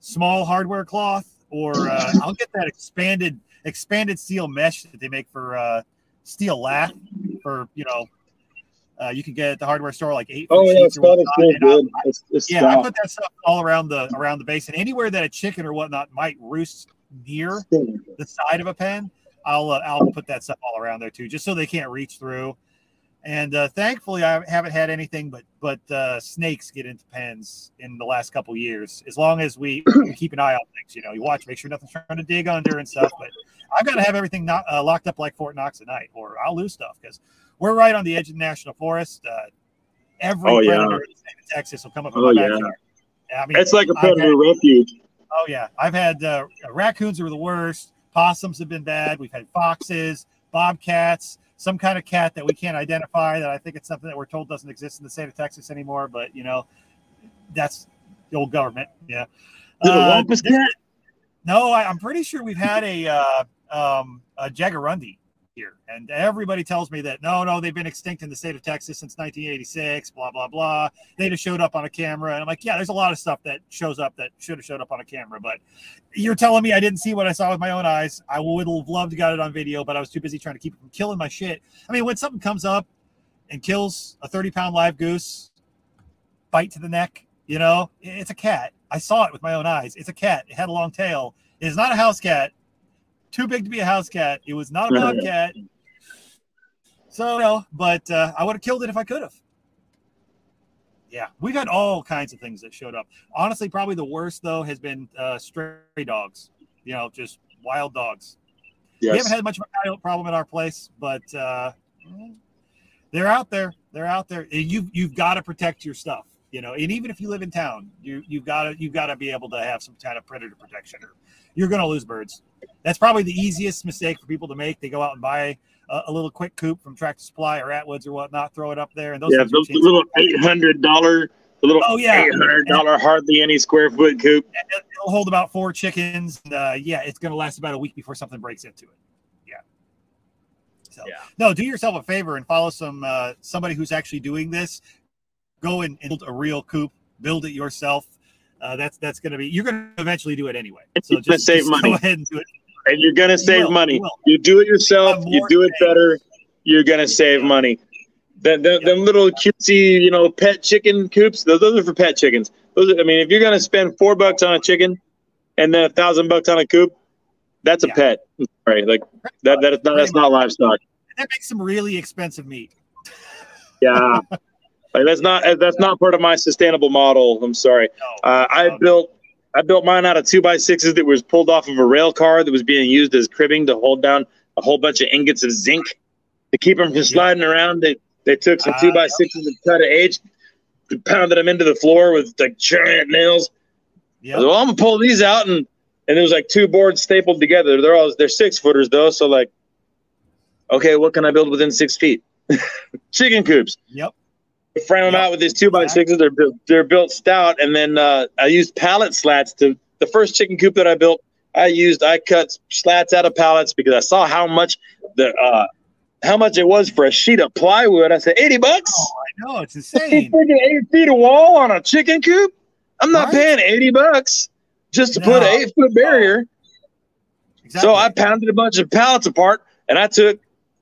small hardware cloth or uh, I'll get that expanded expanded steel mesh that they make for uh, steel lath for you know. Uh, you can get at the hardware store like eight. Oh yeah, it's or got whatnot, it's I'll- good. It's, it's yeah, I put that stuff all around the around the base, and anywhere that a chicken or whatnot might roost near the side of a pen, I'll uh, I'll put that stuff all around there too, just so they can't reach through. And uh, thankfully, I haven't had anything but but uh, snakes get into pens in the last couple years. As long as we, we keep an eye on things, you know, you watch, make sure nothing's trying to dig under and stuff. But I've got to have everything not, uh, locked up like Fort Knox at night, or I'll lose stuff because we're right on the edge of the national forest. Uh, every Oh, yeah. predator in the state of Texas will come up Oh, yeah. I mean, It's like a I've had- predator refuge. Oh yeah, I've had uh, raccoons are the worst. Possums have been bad. We've had foxes, bobcats, some kind of cat that we can't identify. That I think it's something that we're told doesn't exist in the state of Texas anymore. But you know, that's the old government. Yeah. Uh, cat? no, I, I'm pretty sure we've had a uh, um, a Jaguarundi here, and everybody tells me that no, no, they've been extinct in the state of Texas since 1986. Blah blah blah. They just showed up on a camera, and I'm like, yeah, there's a lot of stuff that shows up that should have showed up on a camera, but you're telling me I didn't see what I saw with my own eyes. I would have loved to got it on video, but I was too busy trying to keep it from killing my shit. I mean, when something comes up and kills a 30 pound live goose, bite to the neck, you know, it's a cat. I saw it with my own eyes. It's a cat. It had a long tail. It is not a house cat. Too big to be a house cat. It was not a bobcat. So, no, but uh, I would have killed it if I could have. Yeah, we've had all kinds of things that showed up. Honestly, probably the worst though has been uh, stray dogs. You know, just wild dogs. We haven't had much of a coyote problem at our place, but uh, they're out there. They're out there. And You've you've got to protect your stuff. You know, and even if you live in town, you you've got to you've got to be able to have some kind of predator protection, or you're going to lose birds. That's probably the easiest mistake for people to make. They go out and buy a, a little quick coop from Tractor Supply or Atwoods or whatnot, throw it up there, and those Yeah, things are the, the changing. little eight hundred dollar, the little Oh, yeah. eight hundred dollar hardly any square foot coop. it'll hold about four chickens. And, uh, yeah, it's going to last about a week before something breaks into it. Yeah. So Yeah. no, do yourself a favor and follow some uh, somebody who's actually doing this. Go and build a real coop. Build it yourself. Uh, that's that's going to be. You're going to eventually do it anyway. So just, save just money. Go ahead and do it. and you're gonna save will, money. you. You do it yourself. have You do it to better. You're gonna save money. Them, them, them little cutesy, you know, pet chicken coops. Those, those are for pet chickens. Those, are, I mean, if you're gonna spend four bucks on a chicken, and then a thousand bucks on a coop, that's a pet. Sorry, like that. That is not. That's not livestock. That makes some really expensive meat. Yeah. Like that's not that's not part of my sustainable model. I'm sorry. Uh, I Um, built I built mine out of two by sixes that was pulled off of a rail car that was being used as cribbing to hold down a whole bunch of ingots of zinc to keep them from sliding around. They they took some Ah, two by sixes and cut an H, pounded them into the floor with like giant nails. Yeah. was well, I'm gonna pull these out and and there was like two boards stapled together. They're all they're six footers though, so like, okay, what can I build within six feet? Chicken coops Yep. Frame them Yep, out with these two by sixes. They're built, they're built stout, and then uh, I used pallet slats to the first chicken coop that I built. I used I cut slats out of pallets because I saw how much the uh, how much it was for a sheet of plywood. I said eighty bucks. Oh, I know it's insane. eight feet of wall on a chicken coop. I'm not Right. paying eighty bucks just to put an eight foot barrier. Exactly. So I pounded a bunch of pallets apart, and I took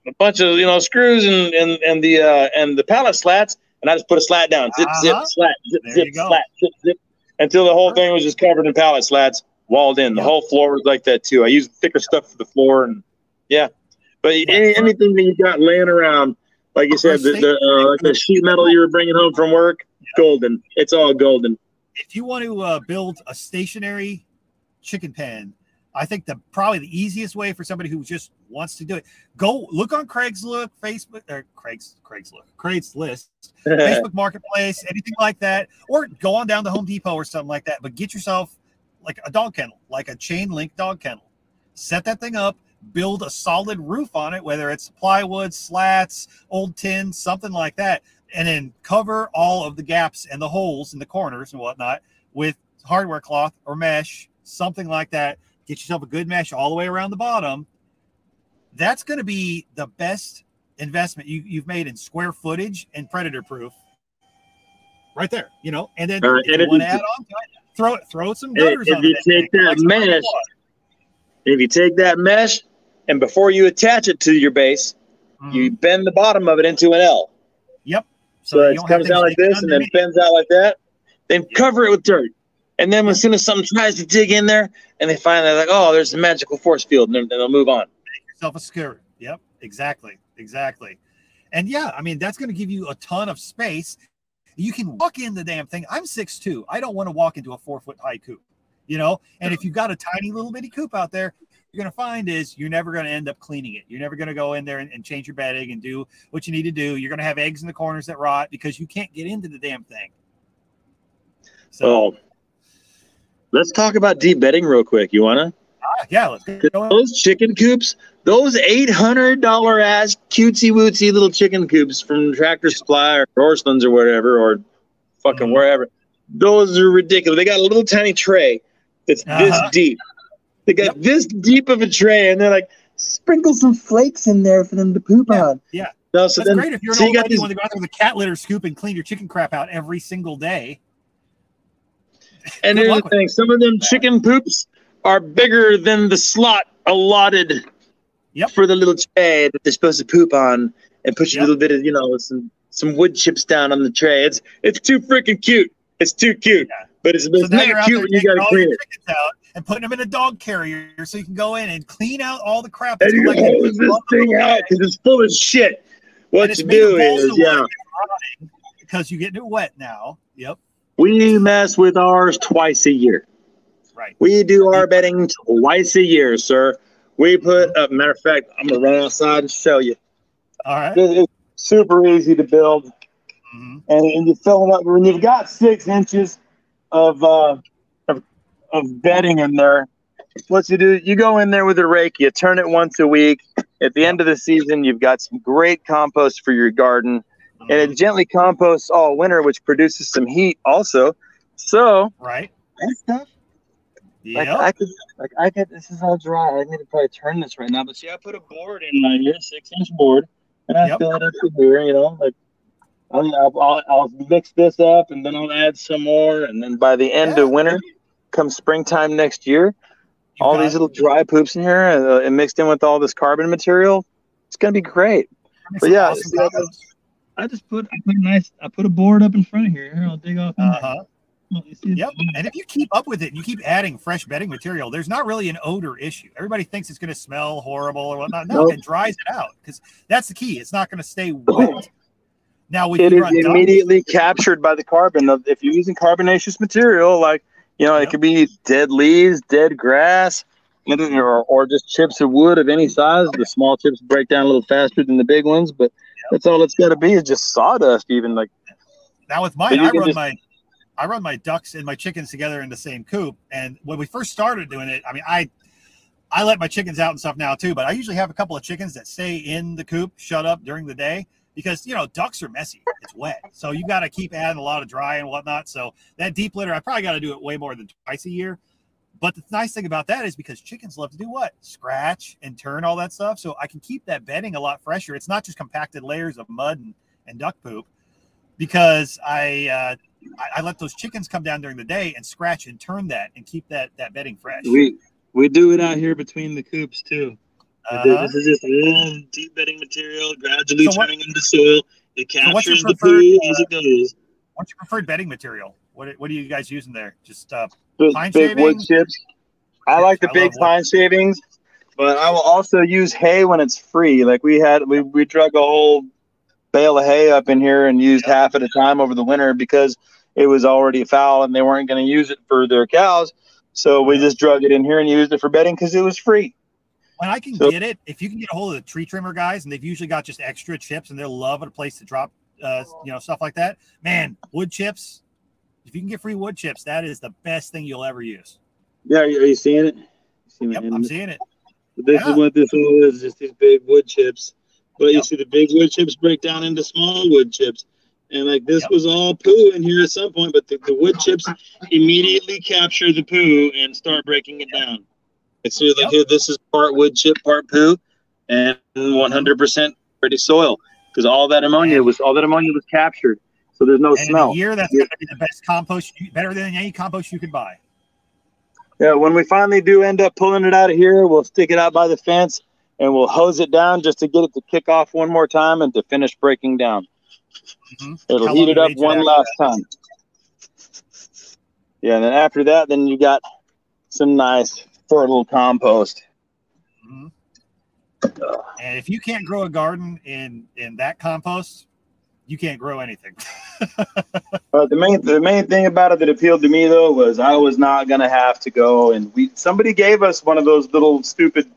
a bunch of you know screws and and and the uh, and the pallet slats, and I just put a slat down, zip zip Uh-huh. slat, zip There zip slat, zip zip, until the whole thing was just covered in pallet slats, walled in. The Yep. whole floor was like that too. I used thicker stuff for the floor, and yeah. But any, anything that you got laying around, like you said, the, the uh, like the sheet metal you were bringing home from work, golden. It's all golden. if you want to uh, build a stationary chicken pen, I think the probably the easiest way for somebody who just wants to do it, go look on Craigslist, Facebook, or Craig's Craigslist, Craigslist, Facebook Marketplace, anything like that, or go on down to Home Depot or something like that. But get yourself like a dog kennel, like a chain link dog kennel. Set that thing up, build a solid roof on it, whether it's plywood, slats, old tin, something like that, and then cover all of the gaps and the holes in the corners and whatnot with hardware cloth or mesh, something like that get yourself a good mesh all the way around the bottom. That's going to be the best investment you, you've made in square footage and predator proof. Right there, you know, and then Uh, if you want to add on, throw it, throw some If- gutters if you take thing, that like mesh- if you take that mesh and before you attach it to your base, you Mhm. bend the bottom of it into an L. Yep. So, you it comes out like this and then bends out like that. Then cover it with dirt. And then as soon as something tries to dig in there and they find they're like, oh, there's a magical force field, and then they'll move on. Yourself a. Yep, exactly, exactly. And yeah, I mean that's going to give you a ton of space. You can walk in the damn thing. I'm 6'2". I don't want to walk into a four foot high coop, you know. And if you've got a tiny little bitty coop out there, you're going to find is you're never going to end up cleaning it. You're never going to go in there and, and change your bedding and do what you need to do. You're going to have eggs in the corners that rot because you can't get into the damn thing. So So let's talk about deep bedding real quick. You wanna? Yeah, let's go. Those chicken coops, those eight hundred dollar ass cutesy wootsy little chicken coops from Tractor Supply or Orschelns or whatever, or fucking Mhm. wherever. Those are ridiculous. They got a little tiny tray that's this Uh-huh. deep. They got this deep of a tray, and they're like, sprinkle some flakes in there for them to poop Yeah, on. yeah. No, so That's then, great if you're an so you old got lady these- you want to go out there with a cat litter scoop and clean your chicken crap out every single day. And here's the thing: some of them chicken poops are bigger than the slot allotted Yep. for the little tray that they're supposed to poop on, and put a little bit of you know some some wood chips down on the tray. It's it's too freaking cute. It's too cute, Yeah. but it's, So it's now you're not cute when you gotta clean it. out and putting them in a dog carrier so you can go in and clean out all the crap that's And you hose this thing out because it's full of shit. What you do is, yeah, because you getting it wet now. Yep, we mess with ours twice a year. Right. We do our bedding twice a year, sir. We put. Uh, matter of fact, I'm gonna run outside and show you. All right. It's super easy to build. Mhm. and, and you fill them up when you've got six inches of, uh, of of bedding in there. What you do, you go in there with a rake, you turn it once a week. At the end of the season, you've got some great compost for your garden, and Mhm. it gently composts all winter, which produces some heat also. So Right. that stuff, like Yep. I could, like I could. This is all dry. I need to probably turn this right now, but see, I put a board in right here, six inch board, and I Yep. fill it up to here. You know, like I'll, I'll, I'll, mix this up, and then I'll add some more, and then by the end Yeah. of winter, come springtime next year, You've all these little dry poops in here, uh, and mixed in with all this carbon material, it's gonna be great. Makes but yeah, awesome I compost. I just put I put a nice I put a board up in front of here. Here, I'll dig off. in there. Well, you see- Yep. And if you keep up with it, and you keep adding fresh bedding material. There's not really an odor issue. Everybody thinks it's going to smell horrible or whatnot. No, Nope. it dries it out because that's the key. It's not going to stay wet. Now we it can is run dung- immediately captured by the carbon of if you're using carbonaceous material like you know Yep. it could be dead leaves dead grass or, or just chips of wood of any size the small chips break down a little faster than the big ones but that's all it's got to be is just sawdust even like Now with mine, I run just- my I run my ducks and my chickens together in the same coop. And when we first started doing it, I mean, I I let my chickens out and stuff now too, but I usually have a couple of chickens that stay in the coop, shut up during the day because you know ducks are messy. It's wet, so you got to keep adding a lot of dry and whatnot. So that deep litter, I probably got to do it way more than twice a year. But the nice thing about that is because chickens love to do what? Scratch and turn all that stuff. So I can keep that bedding a lot fresher. It's not just compacted layers of mud and, and duck poop because I, uh, I I let those chickens come down during the day and scratch and turn that and keep that that bedding fresh. we we do it out here between the coops too Uh-huh. this is just warm deep bedding material gradually So what- turning into soil it So what's your captures the preferred, poo as it goes What's your preferred bedding material? What what are you guys using there? Just uh, big, Pine big wood shavings? chips. I like the I big love wood. pine shavings, but I will also use hay when it's free. Like we had, we, we drug a whole bale of hay up in here and used half at a time over the winter because it was already foul and they weren't going to use it for their cows. So we just drug it in here and used it for bedding because it was free. When I can So- get it, if you can get a hold of the tree trimmer guys, and they've usually got just extra chips, and they're loving a place to drop, uh, you know, stuff like that. Man, wood chips. If you can get free wood chips, that is the best thing you'll ever use. Yeah, are you, are you seeing it? You see Yep, I'm seeing it. This Yeah. is what this all is, just these big wood chips. But you see the big wood chips break down into small wood chips. And like this Yep. was all poo in here at some point, but the, the wood chips immediately capture the poo and start breaking it down. And so like Yep. here, this is part wood chip, part poo, and 100% ready soil. Because all that ammonia was all that ammonia was captured. So there's no And in smell. a year, that's going to be the best compost, you, better than any compost you could buy. Yeah, when we finally do end up pulling it out of here, we'll stick it out by the fence and we'll hose it down just to get it to kick off one more time and to finish breaking down. Mhm. It'll How heat it up they age it one last time. Yeah, and then after that, then you got some nice fertile compost. Mhm. And if you can't grow a garden in in that compost, you can't grow anything. But the main the main thing about it that appealed to me though was I was not gonna have to go and we somebody gave us one of those little stupid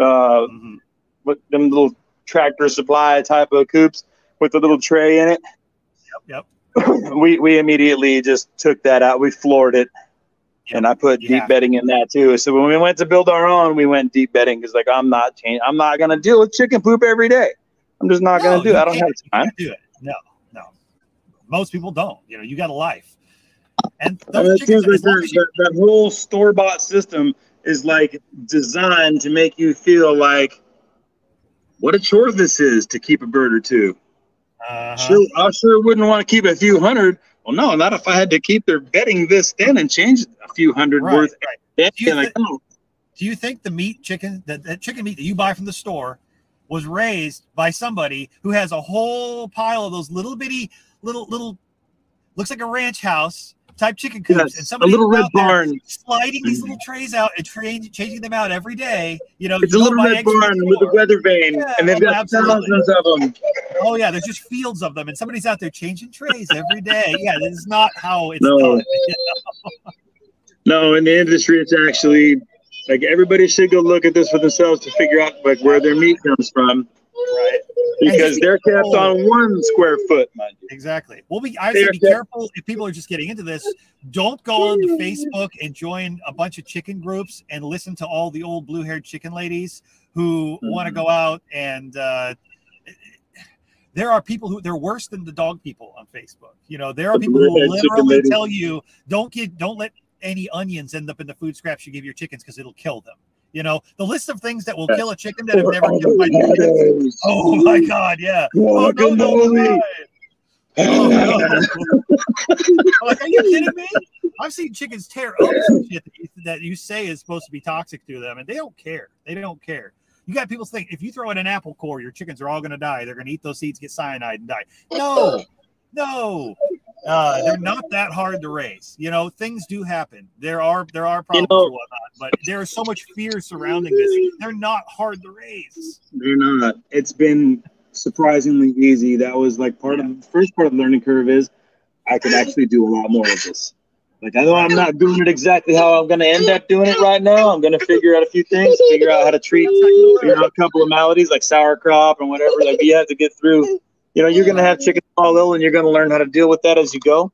uh Mhm. what them little tractor supply type of coops with the little tray in it. Yep, yep. we we immediately just took that out. We floored it, and I put Yeah. deep bedding in that too. So when we went to build our own, we went deep bedding because like I'm not change, I'm not gonna deal with chicken poop every day. I'm just not No, gonna do. it. I don't have time. can't do it. No, no. Most people don't. You know, you got a life. And I mean, it seems like that, that, that whole store bought system is like designed to make you feel like what a chore this is to keep a bird or two. uh-huh. Sure, I sure wouldn't want to keep a few hundred. Well, no, not if I had to keep their bedding this thin and change a few hundred Right, worth. right. Do you like, oh, Do you think the meat chicken, that, that chicken meat that you buy from the store, was raised by somebody who has a whole pile of those little bitty, little little, looks like a ranch house type chicken coops, yes, and a somebody little red barn. sliding these little mm. trays out and tra- changing them out every day. You know, It's you a little red barn with a weather vane, Yeah, and they've oh, got absolutely. thousands of them. Oh yeah, there's just fields of them, and somebody's out there changing trays every day. Yeah, this is not how it's No. done. No, in the industry, it's actually like everybody should go look at this for themselves to figure out like where their meat comes from right? Because they're kept on one square foot, mind you. Exactly. Well, be, I say be careful if people are just getting into this. Don't go on to Facebook and join a bunch of chicken groups and listen to all the old blue-haired chicken ladies who want to go out and. Uh, there are people who they're worse than the dog people on Facebook. You know, there are people who will literally tell you don't get don't let any onions end up in the food scraps you give your chickens because it'll kill them. You know, the list of things that will kill a chicken that have never oh, killed my chickens. Oh my god, yeah. Oh no, no, Guacamole. Oh, no. like, are you kidding me? I've seen chickens tear up some shit that you, that you say is supposed to be toxic to them, and they don't care. They don't care. You got people think if you throw in an apple core, your chickens are all going to die. They're going to eat those seeds, get cyanide, and die. No, no, uh, they're not that hard to raise. You know, things do happen. There are there are problems know- and whatnot, but there is so much fear surrounding this. They're not hard to raise. They're not. It's been surprisingly easy. That was like part of the first part of the learning curve is I could actually do a lot more of this. Like I know I'm not doing it exactly how I'm gonna end up doing it right now. I'm gonna figure out a few things, figure out how to treat you know a couple of maladies like sour crop and whatever. Like we have to get through. You know, you're gonna have chicken fall ill, and you're gonna learn how to deal with that as you go.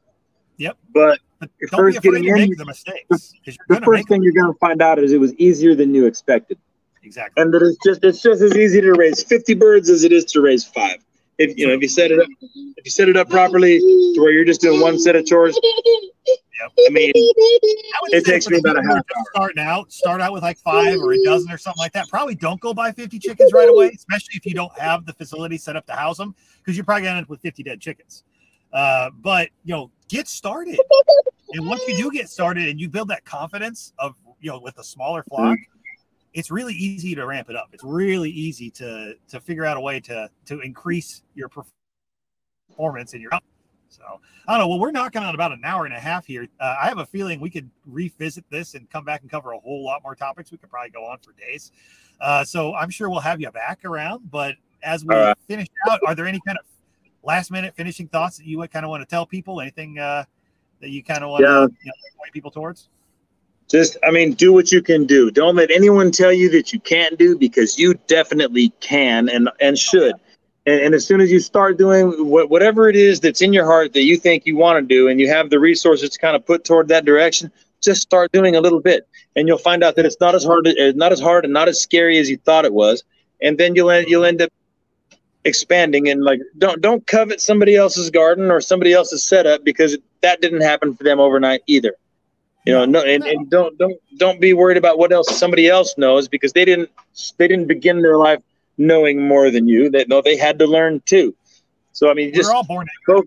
Yep. But But first getting to in, make the mistakes the first make them. thing you're gonna find out is it was easier than you expected. Exactly. and that it's just it's just as easy to raise 50 birds as it is to raise five if you know if you set it up if you set it up properly to where you're just doing one set of chores Yep. i mean I would It say takes me about a people who are half just Starting out, start out with like five or a dozen or something like that. Probably don't go buy 50 chickens right away, especially if you don't have the facility set up to house them, because you're probably gonna end up with 50 dead chickens. Uh, but you know, get started. And once you do get started and you build that confidence of you know with a smaller flock, it's really easy to ramp it up. It's really easy to to figure out a way to to increase your performance in your so I don't know. Well, we're knocking on about an hour and a half here. Uh, I have a feeling we could revisit this and come back and cover a whole lot more topics. We could probably go on for days. Uh, so I'm sure we'll have you back around. But as we right. finish out, are there any kind of last minute finishing thoughts that you would kind of want to tell people? Anything uh, that you kind of want Yeah. to you know, point people towards? just i mean do what you can do don't let anyone tell you that you can't do because you definitely can and and should and, and as soon as you start doing wh- whatever it is that's in your heart that you think you want to do and you have the resources to kind of put toward that direction just start doing a little bit. And you'll find out that it's not as hard not as hard and not as scary as you thought it was. And then you'll end, you'll end up expanding and like don't don't covet somebody else's garden or somebody else's setup because that didn't happen for them overnight either. You know no and, and don't don't don't be worried about what else somebody else knows because they didn't they didn't begin their life knowing more than you that no they had to learn too. So i mean just We're all born. fo-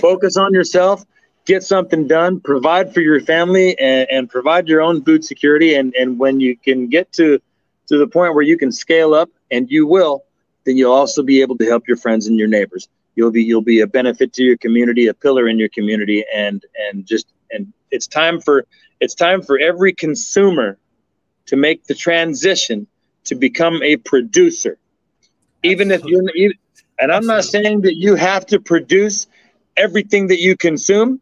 focus on yourself get something done provide for your family and, and provide your own food security. And and when you can get to to the point where you can scale up and you will then you'll also be able to help your friends and your neighbors. You'll be you'll be a benefit to your community a pillar in your community and and just and it's time for it's time for every consumer to make the transition to become a producer. Even if you're and i'm not saying that you have to produce everything that you consume.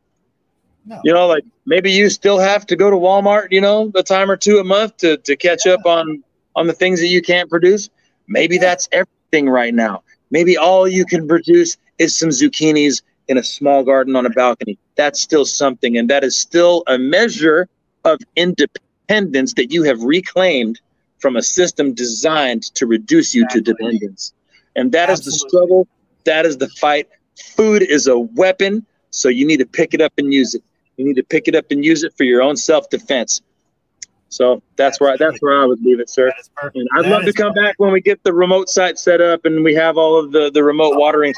No. you know like maybe you still have to go to walmart you know a time or two a month to, to catch up on on the things that you can't produce. Maybe Yeah. that's everything right now. Maybe all you can produce is some zucchinis in a small garden on a balcony. That's still something and that is still a measure of independence that you have reclaimed from a system designed to reduce you to dependence. And that is the struggle. That is the fight. Food is a weapon so you need to pick it up and use it. You need to pick it up and use it for your own self-defense. So that's where I, that's where i would leave it sir. That is perfect. and i'd That love to come back when we get the remote site set up and we have all of the the remote Oh, watering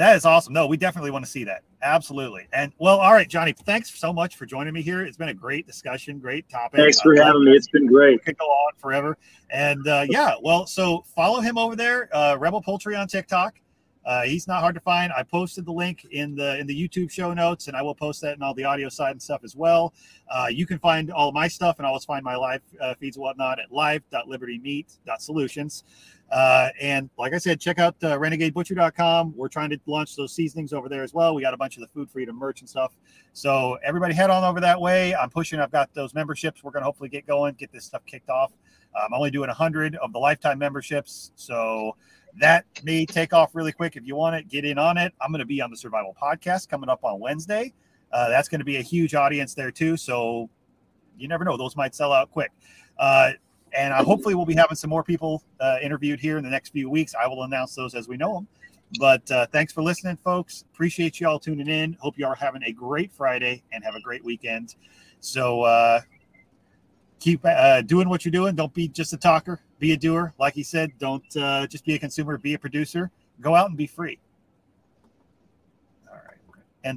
That is awesome. No, we definitely want to see that. Absolutely. And well, all right, Johnny, thanks so much for joining me here. It's been a great discussion, great topic. thanks for love having me it's been great could go on forever. And uh, yeah, well, so follow him over there, uh, Rebel Poultry on TikTok. Uh, he's not hard to find. I posted the link in the in the YouTube show notes, and I will post that in all the audio side and stuff as well. Uh, you can find all my stuff, and always find my live uh, feeds and whatnot at live.libertymeat.solutions. Uh, and like I said, check out uh, renegadebutcher.com. We're trying to launch those seasonings over there as well. We got a bunch of the food freedom merch and stuff. So everybody head on over that way. I'm pushing. I've got those memberships. We're going to hopefully get going, get this stuff kicked off. I'm only doing 100 of the lifetime memberships. So that may take off really quick. If you want it, get in on it. I'm going to be on the Survival Podcast coming up on Wednesday. Uh, that's going to be a huge audience there too. So you never know; those might sell out quick. Uh, and uh, hopefully, we'll be having some more people uh, interviewed here in the next few weeks. I will announce those as we know them. But uh, thanks for listening, folks. Appreciate you all tuning in. Hope you are having a great Friday and have a great weekend. So uh, keep doing what you're doing. Don't be just a talker. Be a doer. Like he said, don't uh, just be a consumer. Be a producer. Go out and be free.